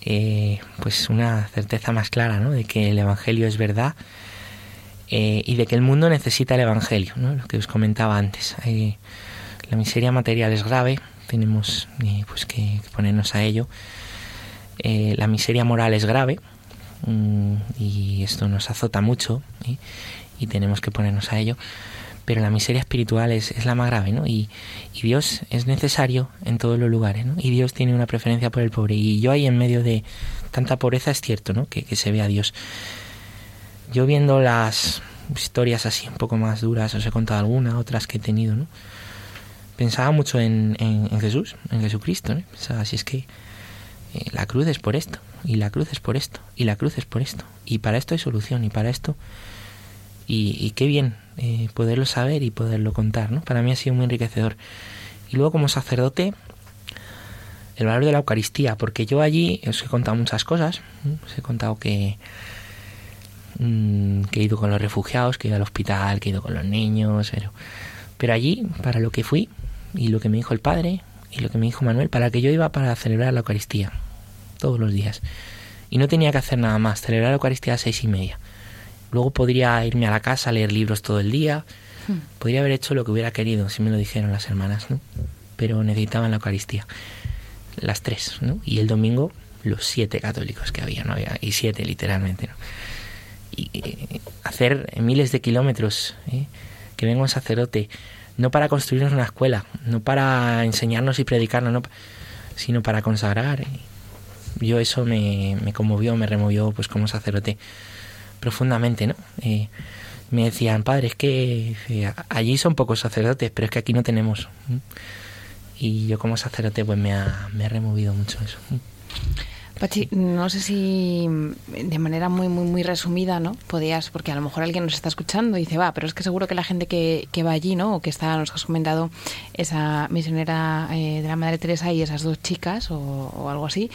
eh, pues una certeza más clara, ¿no? De que el Evangelio es verdad eh, y de que el mundo necesita el Evangelio, ¿no? Lo que os comentaba antes. La miseria material es grave, tenemos eh, pues que, ponernos a ello. Eh, la miseria moral es grave mm, y esto nos azota mucho y tenemos que ponernos a ello pero la miseria espiritual es, es la más grave, ¿no? Y, y Dios es necesario en todos los lugares, ¿no? Y Dios tiene una preferencia por el pobre. Y yo ahí en medio de tanta pobreza es cierto, ¿no? Que, que se ve a Dios. Yo viendo las historias así un poco más duras, os he contado alguna, otras que he tenido, ¿no? Pensaba mucho en, en, en Jesús, en Jesucristo, ¿no? Pensaba, si es que eh, la cruz es por esto, y la cruz es por esto, y la cruz es por esto, y para esto hay solución, y para esto... Y, y qué bien eh, poderlo saber y poderlo contar, ¿no? Para mí ha sido muy enriquecedor. Y luego como sacerdote, el valor de la Eucaristía, porque yo allí os he contado muchas cosas, os he contado que, mm, que he ido con los refugiados, que he ido al hospital, que he ido con los niños, pero, pero allí, para lo que fui, y lo que me dijo el padre, y lo que me dijo Manuel, para que yo iba para celebrar la Eucaristía, todos los días. Y no tenía que hacer nada más, celebrar la Eucaristía a seis y media. Luego podría irme a la casa, leer libros todo el día. Podría haber hecho lo que hubiera querido, si me lo dijeron las hermanas, ¿no? Pero necesitaban la Eucaristía. Las tres, ¿no? Y el domingo, los siete católicos que había, ¿no? Había, y siete, literalmente, ¿no? Y eh, hacer miles de kilómetros, ¿eh? Que venga un sacerdote, no para construirnos una escuela, no para enseñarnos y predicarnos, no, sino para consagrar. ¿eh? Yo eso me, me conmovió, me removió, pues como sacerdote profundamente, ¿no? Eh, me decían, padre, es que eh, allí son pocos sacerdotes, pero es que aquí no tenemos. Y yo como sacerdote pues me ha, me ha removido mucho eso. Pachi, no sé si de manera muy, muy, muy resumida, ¿no? Podías, porque a lo mejor alguien nos está escuchando y dice, va, pero es que seguro que la gente que, va allí, ¿no? O que está, nos has comentado, esa misionera eh, de la Madre Teresa y esas dos chicas o, o algo así,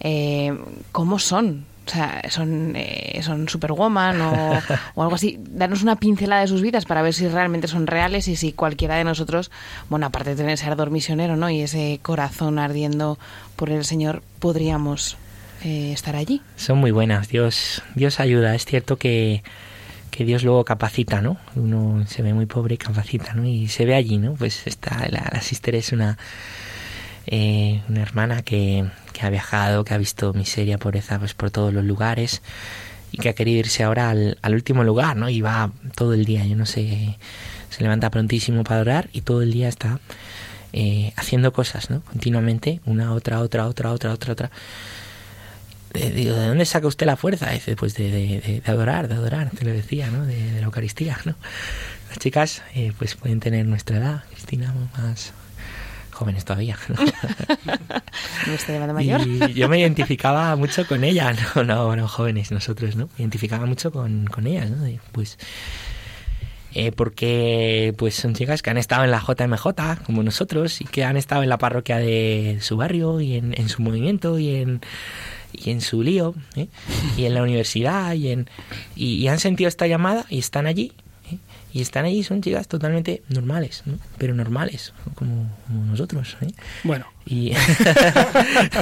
eh, ¿cómo son? O sea, son, eh, son superwoman o, o algo así. Darnos una pincelada de sus vidas para ver si realmente son reales y si cualquiera de nosotros, bueno, aparte de tener ese ardor misionero, ¿no? Y ese corazón ardiendo por el Señor, podríamos eh, estar allí. Son muy buenas, Dios, Dios ayuda. Es cierto que, que Dios luego capacita, ¿no? Uno se ve muy pobre y capacita, ¿no? Y se ve allí, ¿no? Pues está, la, la es una, eh, una hermana que, ha viajado, que ha visto miseria, pobreza, pues por todos los lugares y que ha querido irse ahora al, último lugar, ¿no? Y va todo el día, yo no sé, se levanta prontísimo para orar y todo el día está eh, haciendo cosas, ¿no? Continuamente, una, otra, otra, otra, otra, otra, otra. Eh, digo, ¿de dónde saca usted la fuerza? Dice, pues de, de, adorar, de adorar, te lo decía, ¿no? De, de la Eucaristía, ¿no? Las chicas, eh, pues pueden tener nuestra edad, Cristina, más jóvenes todavía. ¿no? No estoy llamando mayor. Y yo me identificaba mucho con ella, no, no, no jóvenes, nosotros, ¿no? Me identificaba mucho con, con ellas, ¿no? Y, pues eh, porque pues son chicas que han estado en la JMJ como nosotros y que han estado en la parroquia de su barrio y en, en su movimiento y en y en su lío ¿eh? y en la universidad y en y, y han sentido esta llamada y están allí. Y están allí son chicas totalmente normales ¿no? pero normales como, como nosotros ¿eh? Bueno, y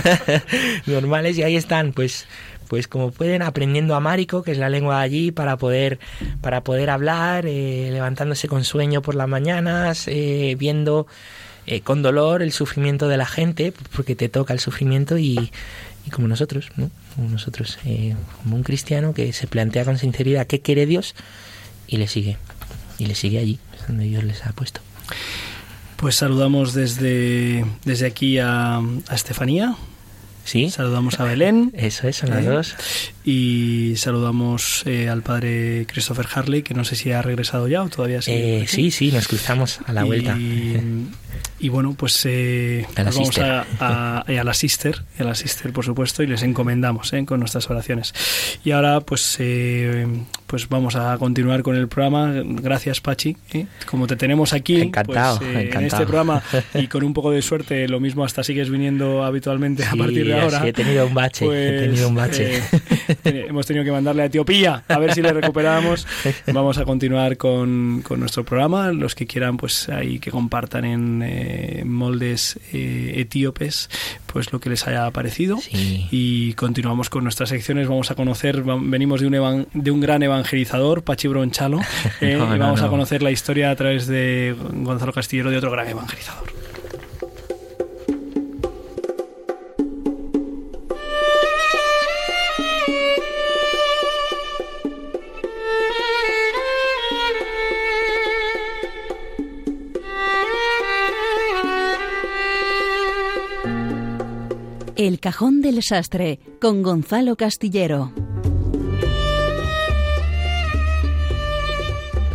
normales y ahí están pues pues como pueden aprendiendo amárico que es la lengua de allí para poder para poder hablar eh, levantándose con sueño por las mañanas eh, viendo eh, con dolor el sufrimiento de la gente porque te toca el sufrimiento y, y como nosotros ¿no? como nosotros eh, como un cristiano que se plantea con sinceridad qué quiere Dios y le sigue y le sigue allí donde Dios les ha puesto pues saludamos desde, desde aquí a, a Estefanía. sí Saludamos a Belén. eso es son las ¿eh? dos Y saludamos eh, al padre Christopher Harley, que no sé si ha regresado ya o todavía sigue Eh, sí, sí, nos cruzamos a la y, vuelta. Y bueno, pues eh, A vamos sister. a, a- y a la sister, a la sister por supuesto, y les encomendamos eh, con nuestras oraciones. Y ahora pues eh, pues vamos a continuar con el programa. Gracias Pachi, eh. como te tenemos aquí, Encantado, pues, eh, en encantado. este programa y con un poco de suerte, lo mismo hasta sigues viniendo habitualmente a Sí, partir de ahora. así he tenido un bache, he Pues, tenido un bache. eh, hemos tenido que mandarle a Etiopía a ver si le recuperamos. Vamos a continuar con, con nuestro programa. Los que quieran, pues ahí que compartan en eh, moldes etíopes, pues lo que les haya parecido. Sí. Y continuamos con nuestras secciones. Vamos a conocer, venimos de un, evan- de un gran evangelizador, Pachi Bronchalo, eh, No, y no, vamos a no. conocer la historia a través de Gonzalo Castillero, de otro gran evangelizador. El cajón del sastre con Gonzalo Castillero.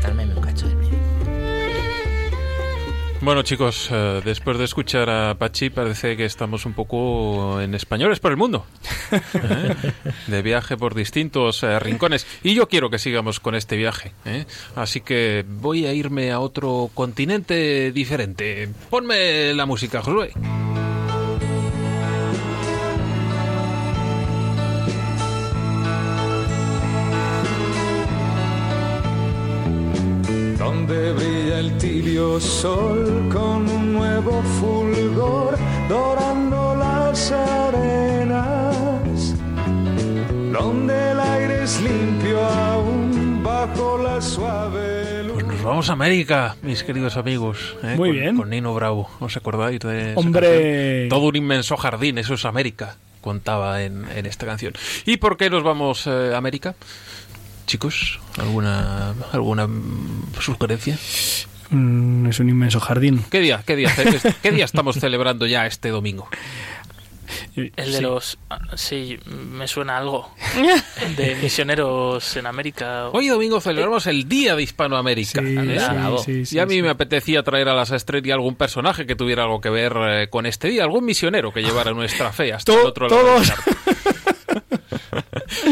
Dálmeme un cacho del medio. Bueno chicos, eh, después de escuchar a Pachi parece que estamos un poco en españoles por el mundo. ¿eh? De viaje por distintos eh, rincones. Y yo quiero que sigamos con este viaje. ¿eh? Así que voy a irme a otro continente diferente. Ponme la música, Josué. Tibio sol con un nuevo fulgor dorando las arenas, donde el aire es limpio aún bajo la suave luz. Pues nos vamos a América, mis queridos amigos. ¿eh? Muy Con- bien. Con Nino Bravo. ¿Os acordáis de esa Hombre. canción? Todo un inmenso jardín, eso es América, contaba en, en esta canción. ¿Y por qué nos vamos eh, a América? Chicos, ¿alguna, alguna sugerencia? Mm, es un inmenso jardín. ¿Qué día, qué, día, qué día estamos celebrando ya este domingo? El de sí. los... ah, Sí, me suena algo. De misioneros en América. Hoy domingo celebramos el Día de Hispanoamérica. Sí, ¿eh? sí, Bravo. sí, sí, y a mí sí. me apetecía traer a las estrellas algún personaje que tuviera algo que ver eh, con este día, algún misionero que llevara nuestra fe hasta el otro lado. todos.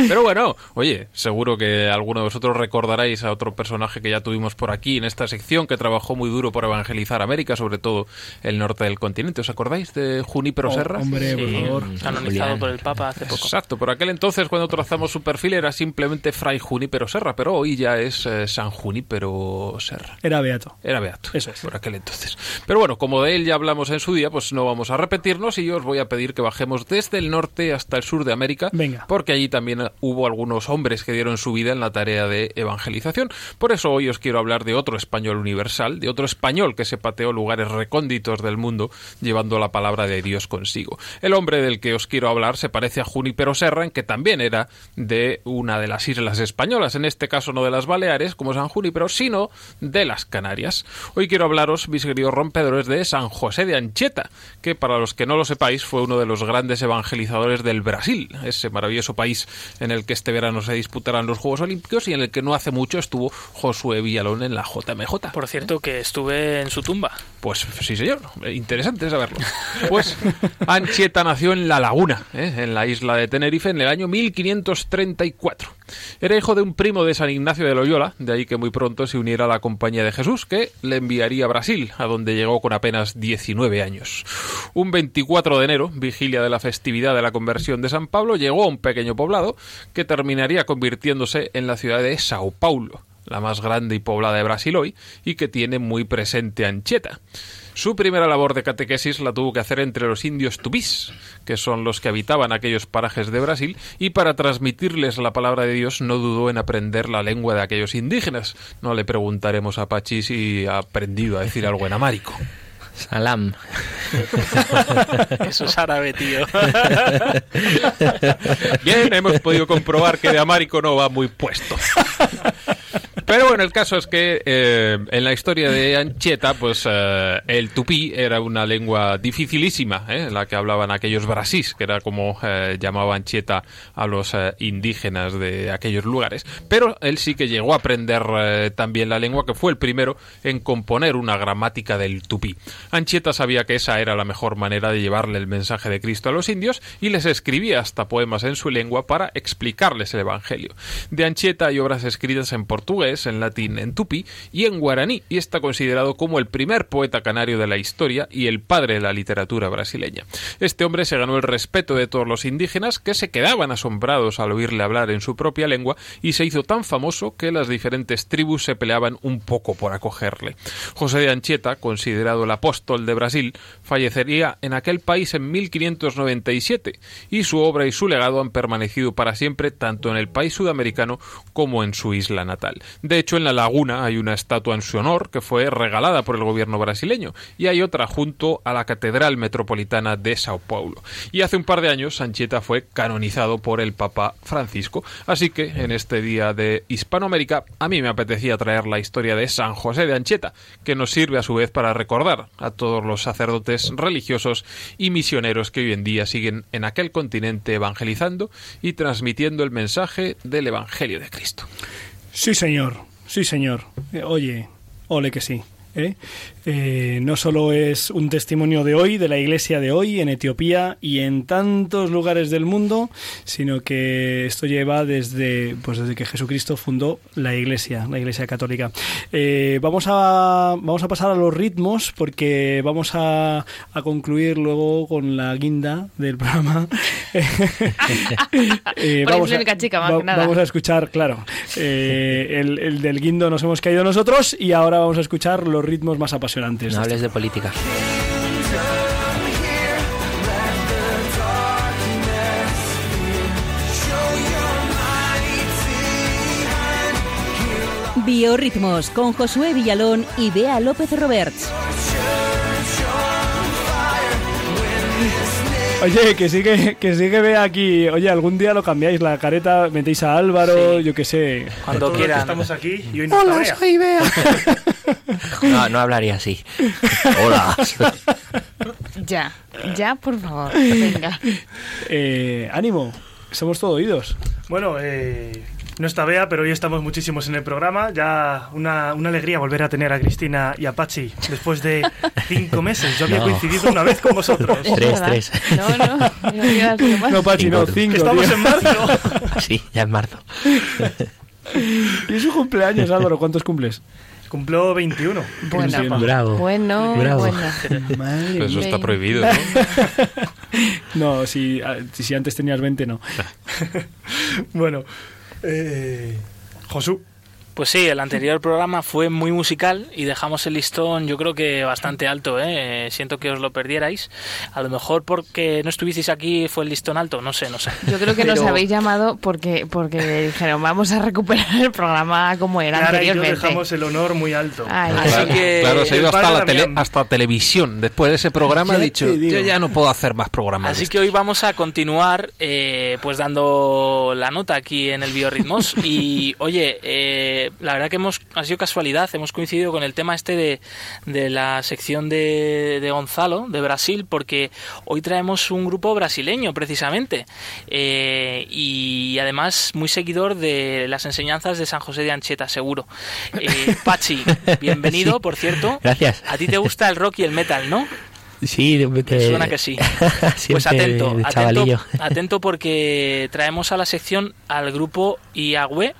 Pero bueno, oye, seguro que alguno de vosotros recordaréis a otro personaje que ya tuvimos por aquí en esta sección que trabajó muy duro por evangelizar América, sobre todo el norte del continente. ¿Os acordáis de Junípero Oh, Serra? hombre, por Sí, favor. canonizado por el Papa hace poco. Exacto, por aquel entonces cuando trazamos su perfil era simplemente Fray Junípero Serra, pero hoy ya es eh, San Junípero Serra. Era beato. Era Beato, Eso es. por aquel entonces. Pero bueno, como de él ya hablamos en su día, pues no vamos a repetirnos y yo os voy a pedir que bajemos desde el norte hasta el sur de América, Venga. porque allí también hubo algunos hombres que dieron su vida en la tarea de evangelización. Por eso hoy os quiero hablar de otro español universal, de otro español que se pateó lugares recónditos del mundo llevando la palabra de Dios consigo. El hombre del que os quiero hablar se parece a Junípero Serra, que también era de una de las islas españolas, en este caso no de las Baleares, como San Junípero, sino de las Canarias. Hoy quiero hablaros, mis queridos rompedores, de San José de Anchieta, que para los que no lo sepáis fue uno de los grandes evangelizadores del Brasil, ese maravilloso país en el que este verano se disputarán los Juegos Olímpicos y en el que no hace mucho estuvo Josué Villalón en la JMJ. Por cierto, que estuve en su tumba. Pues sí, señor. Eh, Interesante saberlo. Pues Anchieta nació en La Laguna, ¿eh? en la isla de Tenerife, en el año 1534. Era hijo de un primo de San Ignacio de Loyola, de ahí que muy pronto se uniera a la Compañía de Jesús, que le enviaría a Brasil, a donde llegó con apenas 19 años. Un 24 de enero, vigilia de la festividad de la conversión de San Pablo, llegó a un pequeño poblado que terminaría convirtiéndose en la ciudad de Sao Paulo la más grande y poblada de Brasil hoy, y que tiene muy presente a Anchieta. Su primera labor de catequesis la tuvo que hacer entre los indios tupís, que son los que habitaban aquellos parajes de Brasil, y para transmitirles la palabra de Dios no dudó en aprender la lengua de aquellos indígenas. No le preguntaremos a Pachi si ha aprendido a decir algo en amárico. Salam. Eso es árabe, tío. Bien, hemos podido comprobar que de amárico no va muy puesto. Pero bueno, el caso es que eh, en la historia de Anchieta, pues eh, el tupí era una lengua dificilísima, ¿eh? la que hablaban aquellos brasís, que era como eh, llamaba Anchieta a los eh, indígenas de aquellos lugares. Pero él sí que llegó a aprender también la lengua, que fue el primero en componer una gramática del tupí. Anchieta sabía que esa era la mejor manera de llevarle el mensaje de Cristo a los indios y les escribía hasta poemas en su lengua para explicarles el Evangelio. De Anchieta hay obras escritas en portugués, en latín, en tupí y en guaraní, y está considerado como el primer poeta canario de la historia y el padre de la literatura brasileña. Este hombre se ganó el respeto de todos los indígenas que se quedaban asombrados al oírle hablar en su propia lengua y se hizo tan famoso que las diferentes tribus se peleaban un poco por acogerle. José de Anchieta, considerado el apóstol de Brasil, fallecería en aquel país en 1597 y su obra y su legado han permanecido para siempre tanto en el país sudamericano como en su isla natal. Hecho, en la laguna hay una estatua en su honor que fue regalada por el gobierno brasileño y hay otra junto a la Catedral Metropolitana de Sao Paulo. Y hace un par de años Anchieta fue canonizado por el Papa Francisco, así que en este día de Hispanoamérica a mí me apetecía traer la historia de San José de Anchieta, que nos sirve a su vez para recordar a todos los sacerdotes religiosos y misioneros que hoy en día siguen en aquel continente evangelizando y transmitiendo el mensaje del Evangelio de Cristo. Sí, señor. Sí, señor. Eh, oye, ole que sí. ¿Eh? Eh, no solo es un testimonio de hoy, de la iglesia de hoy, en Etiopía y en tantos lugares del mundo, sino que esto lleva desde, pues desde que Jesucristo fundó la iglesia, la iglesia católica. Eh, vamos, a, vamos a pasar a los ritmos porque vamos a, a concluir luego con la guinda del programa. Eh, Porque es la única chica, más va- que nada. vamos a escuchar, claro, el, el del guindo nos hemos caído nosotros y ahora vamos a escuchar los ritmos más apasionantes. No hables de política. Biorritmos con Josué Villalón y Bea López Roberts. Oye, que sigue, que sigue ve aquí. Oye, algún día lo cambiáis la careta, metéis a Álvaro, yo qué sé. Cuando Todos que quieran. estamos aquí y hoy no soy Bea. No, no hablaría así. Hola. Ya, ya, por favor. Venga. Eh, ánimo, somos todo oídos. Bueno, eh, no está Bea, pero hoy estamos muchísimos en el programa. Ya una, una alegría volver a tener a Cristina y a Pachi después de cinco meses. Yo había No. coincidido una vez con vosotros. Es Tres, tres. No, no. más. No, Pachi, no, Cinco. Estamos tío. en marzo. Sí, ya en marzo. Y es su cumpleaños, Álvaro. ¿Cuántos cumples? Cumplo 21. Bueno, Bravo. bueno, Bravo. bueno. Madre Pero eso está prohibido, ¿no? No, si, si antes tenías 20, no. Bueno, eh, Josu, Pues sí, el anterior programa fue muy musical y dejamos el listón yo creo que bastante alto, ¿eh? Siento que os lo perdierais. A lo mejor porque no estuvisteis aquí fue el listón alto, no sé, no sé. Yo creo que nos habéis llamado porque, porque dijeron, vamos a recuperar el programa como era Clara y yo anteriormente. dejamos el honor muy alto. Ay, Así ay, que- Claro, se ha ido hasta la tele- hasta televisión. Después de ese programa ha dicho, yo ya no puedo hacer más programas. Así estos". que hoy vamos a continuar eh, pues dando la nota aquí en el Biorritmos y oye, eh, la verdad que hemos ha sido casualidad, hemos coincidido con el tema este de, de la sección de, de Gonzalo de Brasil porque hoy traemos un grupo brasileño precisamente eh, y además muy seguidor de las enseñanzas de San José de Ancheta seguro. Eh, Pachi, bienvenido Sí. por cierto. Gracias. A ti te gusta el rock y el metal, ¿no? Sí, de- suena que sí. Pues atento, atento, atento porque traemos a la sección al grupo Iagüe.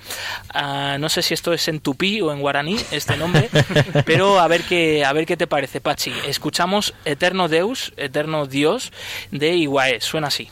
Ah, no sé si esto es en tupí o en guaraní este nombre, pero a ver qué a ver qué te parece, Pachi. Escuchamos Eterno Deus, Eterno Dios de Iguae. Suena así.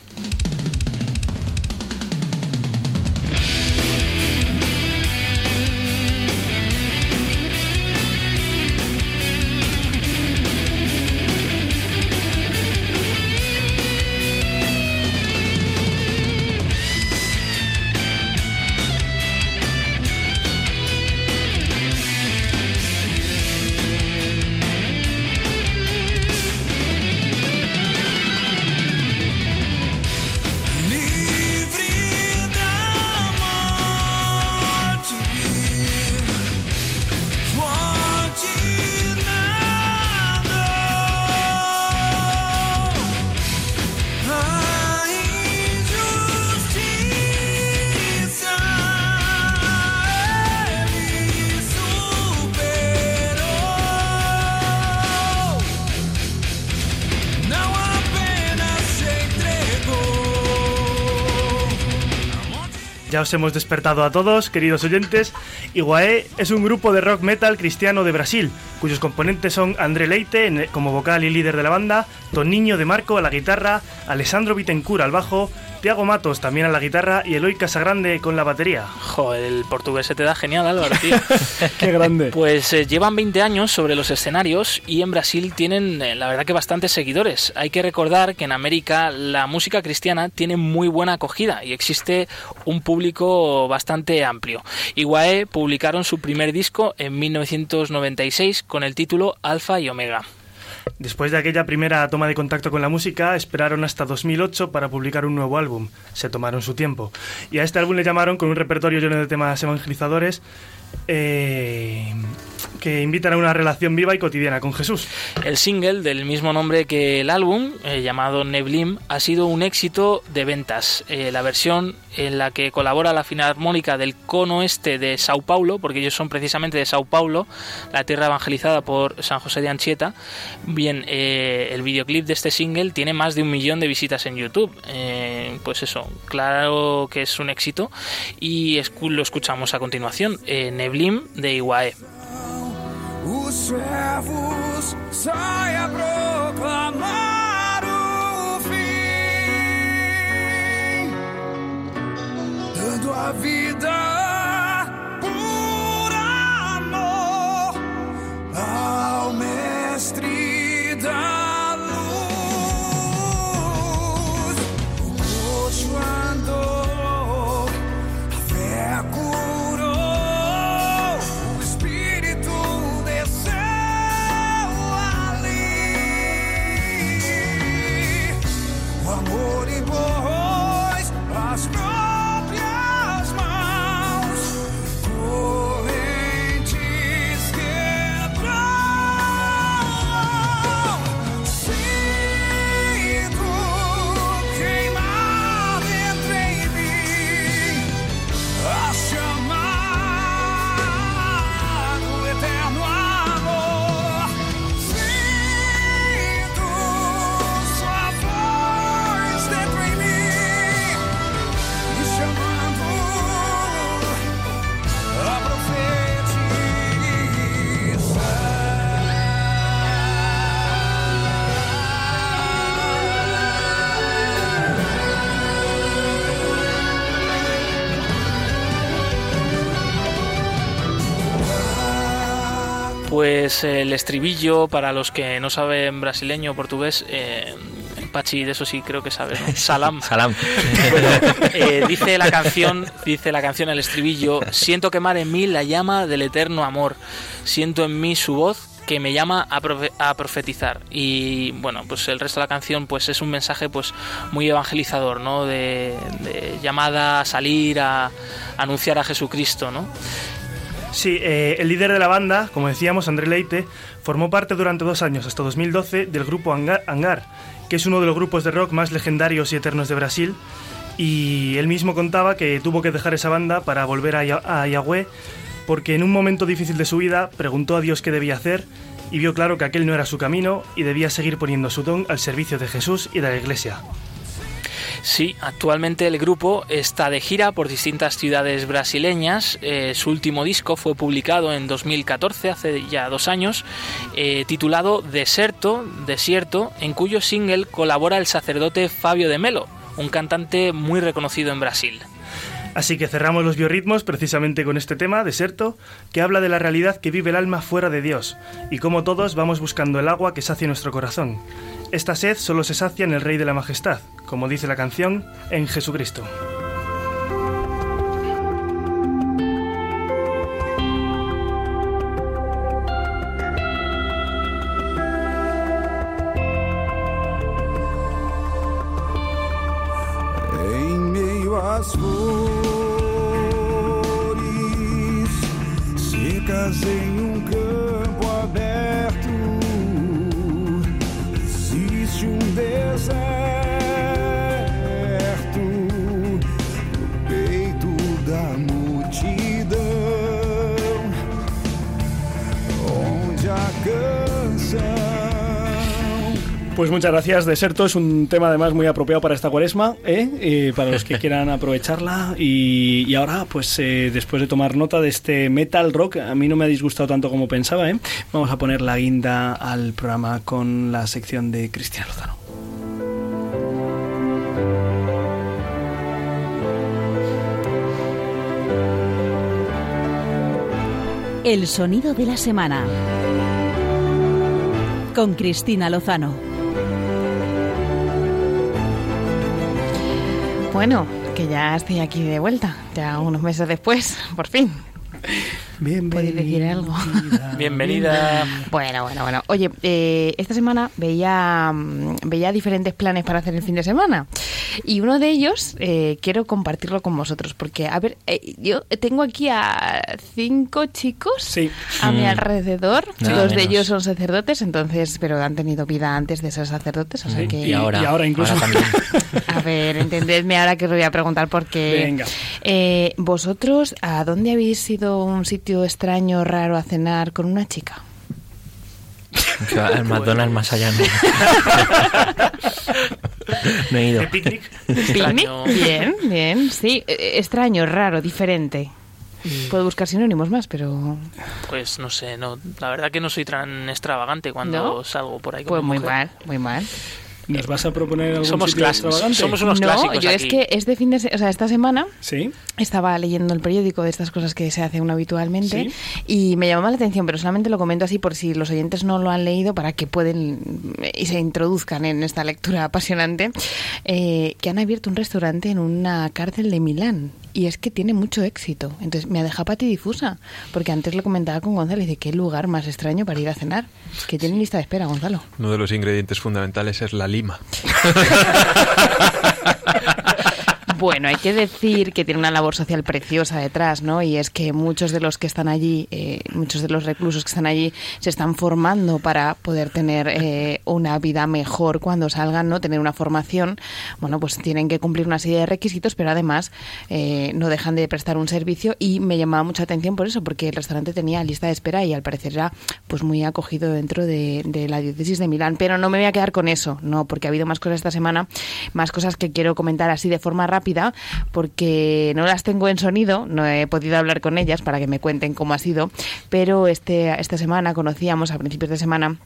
Os hemos despertado a todos, queridos oyentes. Iguae es un grupo de rock metal cristiano de Brasil, cuyos componentes son André Leite como vocal y líder de la banda, Toniño de Marco a la guitarra, Alessandro Bittencourt al bajo, Tiago Matos también a la guitarra y Eloy Casagrande con la batería. Joder, el portugués se te da genial, Álvaro, tío. Qué grande. Pues eh, llevan 20 años sobre los escenarios y en Brasil tienen, eh, la verdad que bastantes seguidores. Hay que recordar que en América la música cristiana tiene muy buena acogida y existe un público bastante amplio. Iguae publicaron su primer disco en 1996 con el título Alfa y Omega. Después de aquella primera toma de contacto con la música, esperaron hasta 2008 para publicar un nuevo álbum. Se tomaron su tiempo. Y a este álbum le llamaron con un repertorio lleno de temas evangelizadores eh, que invitan a una relación viva y cotidiana con Jesús. El single del mismo nombre que el álbum, eh, llamado Neblim, ha sido un éxito de ventas. Eh, la versión en la que colabora la Filarmónica del Cono Este de Sao Paulo, porque ellos son precisamente de Sao Paulo, la tierra evangelizada por San José de Anchieta. Bien, eh, el videoclip de este single tiene más de un millón de visitas en YouTube. Pues eso, claro que es un éxito y escu- lo escuchamos a continuación. Neblim de Iguae. Os servos sai a proclamar o fim, dando a vida Pues el estribillo, para los que no saben brasileño o portugués, eh, Pachi, de eso sí creo que sabes. ¿no? Salam. Salam. Bueno, eh, dice la canción, dice la canción el estribillo, siento quemar en mí la llama del eterno amor, siento en mí su voz que me llama a, profe- a profetizar y bueno pues el resto de la canción pues es un mensaje pues muy evangelizador no de, de llamada a salir a, a anunciar a Jesucristo no Sí, eh, el líder de la banda, como decíamos, André Leite, formó parte durante dos años, hasta 2012, del grupo Hangar, que es uno de los grupos de rock más legendarios y eternos de Brasil. Y él mismo contaba que tuvo que dejar esa banda para volver a Yahweh, porque en un momento difícil de su vida preguntó a Dios qué debía hacer y vio claro que aquel no era su camino y debía seguir poniendo su don al servicio de Jesús y de la Iglesia. Sí, actualmente el grupo está de gira por distintas ciudades brasileñas. Eh, su último disco fue publicado en 2014, hace ya dos años, eh, titulado Deserto, Desierto, en cuyo single colabora el sacerdote Fabio de Melo, un cantante muy reconocido en Brasil. Así que cerramos los biorritmos precisamente con este tema, Deserto, que habla de la realidad que vive el alma fuera de Dios, y cómo todos vamos buscando el agua que sacia nuestro corazón. Esta sed solo se sacia en el Rey de la Majestad, como dice la canción, en Jesucristo. Muchas gracias, Deserto. Es un tema además muy apropiado para esta cuaresma, ¿eh? Eh, para los que quieran aprovecharla. Y, y ahora, pues eh, después de tomar nota de este metal rock, a mí no me ha disgustado tanto como pensaba, ¿eh? vamos a poner la guinda al programa con la sección de Cristian Lozano. El sonido de la semana. Con Cristina Lozano. Bueno, que ya estoy aquí de vuelta, ya unos meses después, por fin. ¿Podéis decir algo? Bienvenida. Bueno, bueno, bueno. Oye, eh, esta semana veía, mm, veía diferentes planes para hacer el fin de semana. Y uno de ellos eh, quiero compartirlo con vosotros. Porque, a ver, eh, yo tengo aquí a cinco chicos a mi Mm. alrededor. Nada Dos de ellos son sacerdotes, entonces, pero han tenido vida antes de ser sacerdotes. O sea Sí, que... y ahora- Y ahora incluso. ahora también. A ver, entendedme ahora que os voy a preguntar porque... Venga. Eh, ¿Vosotros a dónde habéis ido a un sitio extraño, raro a cenar con una chica? Al McDonald's más allá. No, No he ido. ¿Picnic? Bien, bien. Sí, eh, extraño, raro, diferente. Puedo buscar sinónimos más, pero... Pues no sé, no, la verdad que no soy tan extravagante cuando ¿No? salgo por ahí. con Pues mi muy mujer. mal, muy mal. ¿Nos vas a proponer algún Somos sitio clásicos, extravagante? somos unos no, clásicos yo es aquí. que este fin de se- o sea, esta semana Sí. estaba leyendo el periódico de estas cosas que se hace uno habitualmente Sí. y me llamó la atención, pero solamente lo comento así por si los oyentes no lo han leído para que pueden y se introduzcan en esta lectura apasionante, eh, que han abierto un restaurante en una cárcel de Milán y es que tiene mucho éxito. Entonces me ha dejado patidifusa, porque antes lo comentaba con Gonzalo y dice, qué lugar más extraño para ir a cenar, que tiene lista de espera, Gonzalo. Uno de los ingredientes fundamentales es la lima. Bueno, hay que decir que tiene una labor social preciosa detrás, ¿no? Y es que muchos de los que están allí, eh, muchos de los reclusos que están allí, se están formando para poder tener eh, una vida mejor cuando salgan, ¿no? Tener una formación. Bueno, pues tienen que cumplir una serie de requisitos, pero además eh, no dejan de prestar un servicio y me llamaba mucha atención por eso, porque el restaurante tenía lista de espera y al parecer era pues muy acogido dentro de, de la diócesis de Milán. Pero no me voy a quedar con eso, no, porque ha habido más cosas esta semana, más cosas que quiero comentar así de forma rápida, porque no las tengo en sonido, no he podido hablar con ellas para que me cuenten cómo ha sido, pero este, esta semana conocíamos, a principios de semana,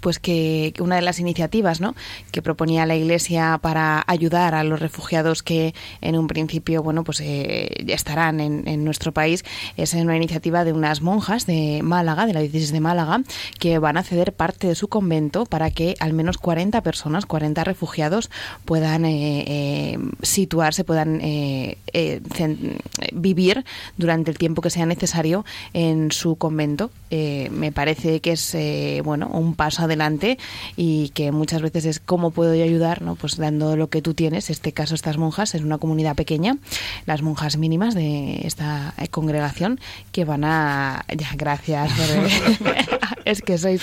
pues que una de las iniciativas ¿no? que proponía la Iglesia para ayudar a los refugiados que en un principio bueno pues eh, ya estarán en, en nuestro país es una iniciativa de unas monjas de Málaga, de la diócesis de Málaga, que van a ceder parte de su convento para que al menos 40 personas, 40 refugiados puedan eh, eh, situarse, puedan eh, eh, vivir durante el tiempo que sea necesario en su convento. Me parece que es bueno un paso adelante y que muchas veces es cómo puedo yo ayudar, ¿no? Pues dando lo que tú tienes. En este caso, estas monjas es una comunidad pequeña, las monjas mínimas de esta eh, congregación que van a ya gracias por- es que sois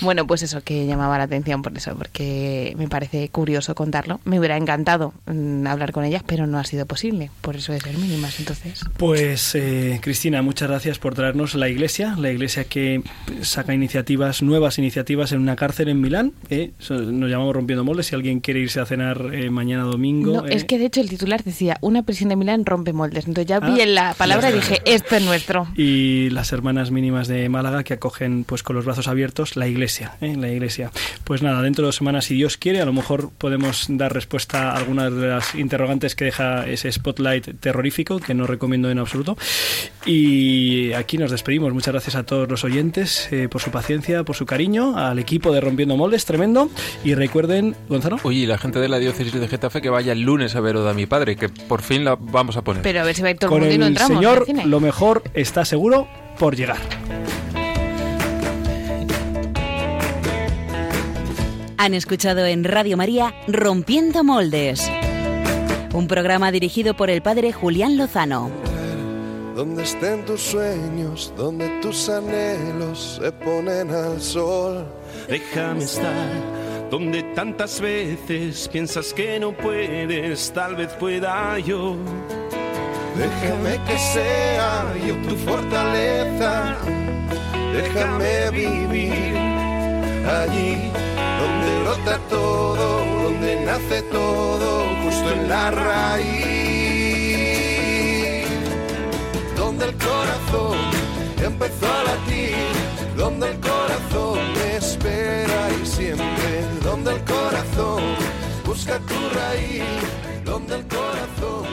bueno pues eso que llamaba la atención por eso porque me parece curioso contarlo me hubiera encantado mm, hablar con ellas pero no ha sido posible por eso de ser mínimas entonces Pues eh, Cristina, muchas gracias por traernos la iglesia, la iglesia que saca iniciativas, nuevas iniciativas en una cárcel en Milán. eh, nos llamamos Rompiendo Moldes, si alguien quiere irse a cenar eh, mañana domingo. no, eh, es que de hecho el titular decía una prisión de Milán rompe moldes entonces ya vi Ah, en la palabra y dije esto es nuestro y las hermanas mínimas de Málaga que acogen pues con los brazos abiertos la iglesia, ¿eh? la iglesia. Pues nada, dentro de dos semanas, si Dios quiere, a lo mejor podemos dar respuesta a algunas de las interrogantes que deja ese spotlight terrorífico que no recomiendo en absoluto. Y aquí nos despedimos. Muchas gracias a todos los oyentes eh, por su paciencia, por su cariño, al equipo de Rompiendo Moldes, tremendo. Y recuerden, Gonzalo. Oye, la gente de la diócesis de Getafe que vaya el lunes a ver Oda mi padre, que por fin la vamos a poner. pero a ver si va a ir todo el Con mundo y no el entramos Señor, al cine. lo mejor está seguro por llegar. Han escuchado en Radio María Rompiendo Moldes, un programa dirigido por el padre Julián Lozano. Donde estén tus sueños, donde tus anhelos se ponen al sol. Déjame estar donde tantas veces piensas que no puedes, tal vez pueda yo. Déjame que sea yo tu fortaleza. Déjame vivir allí donde brota todo, donde nace todo, justo en la raíz. Donde el corazón empezó a latir, donde el corazón me espera y siempre, donde el corazón busca tu raíz, donde el corazón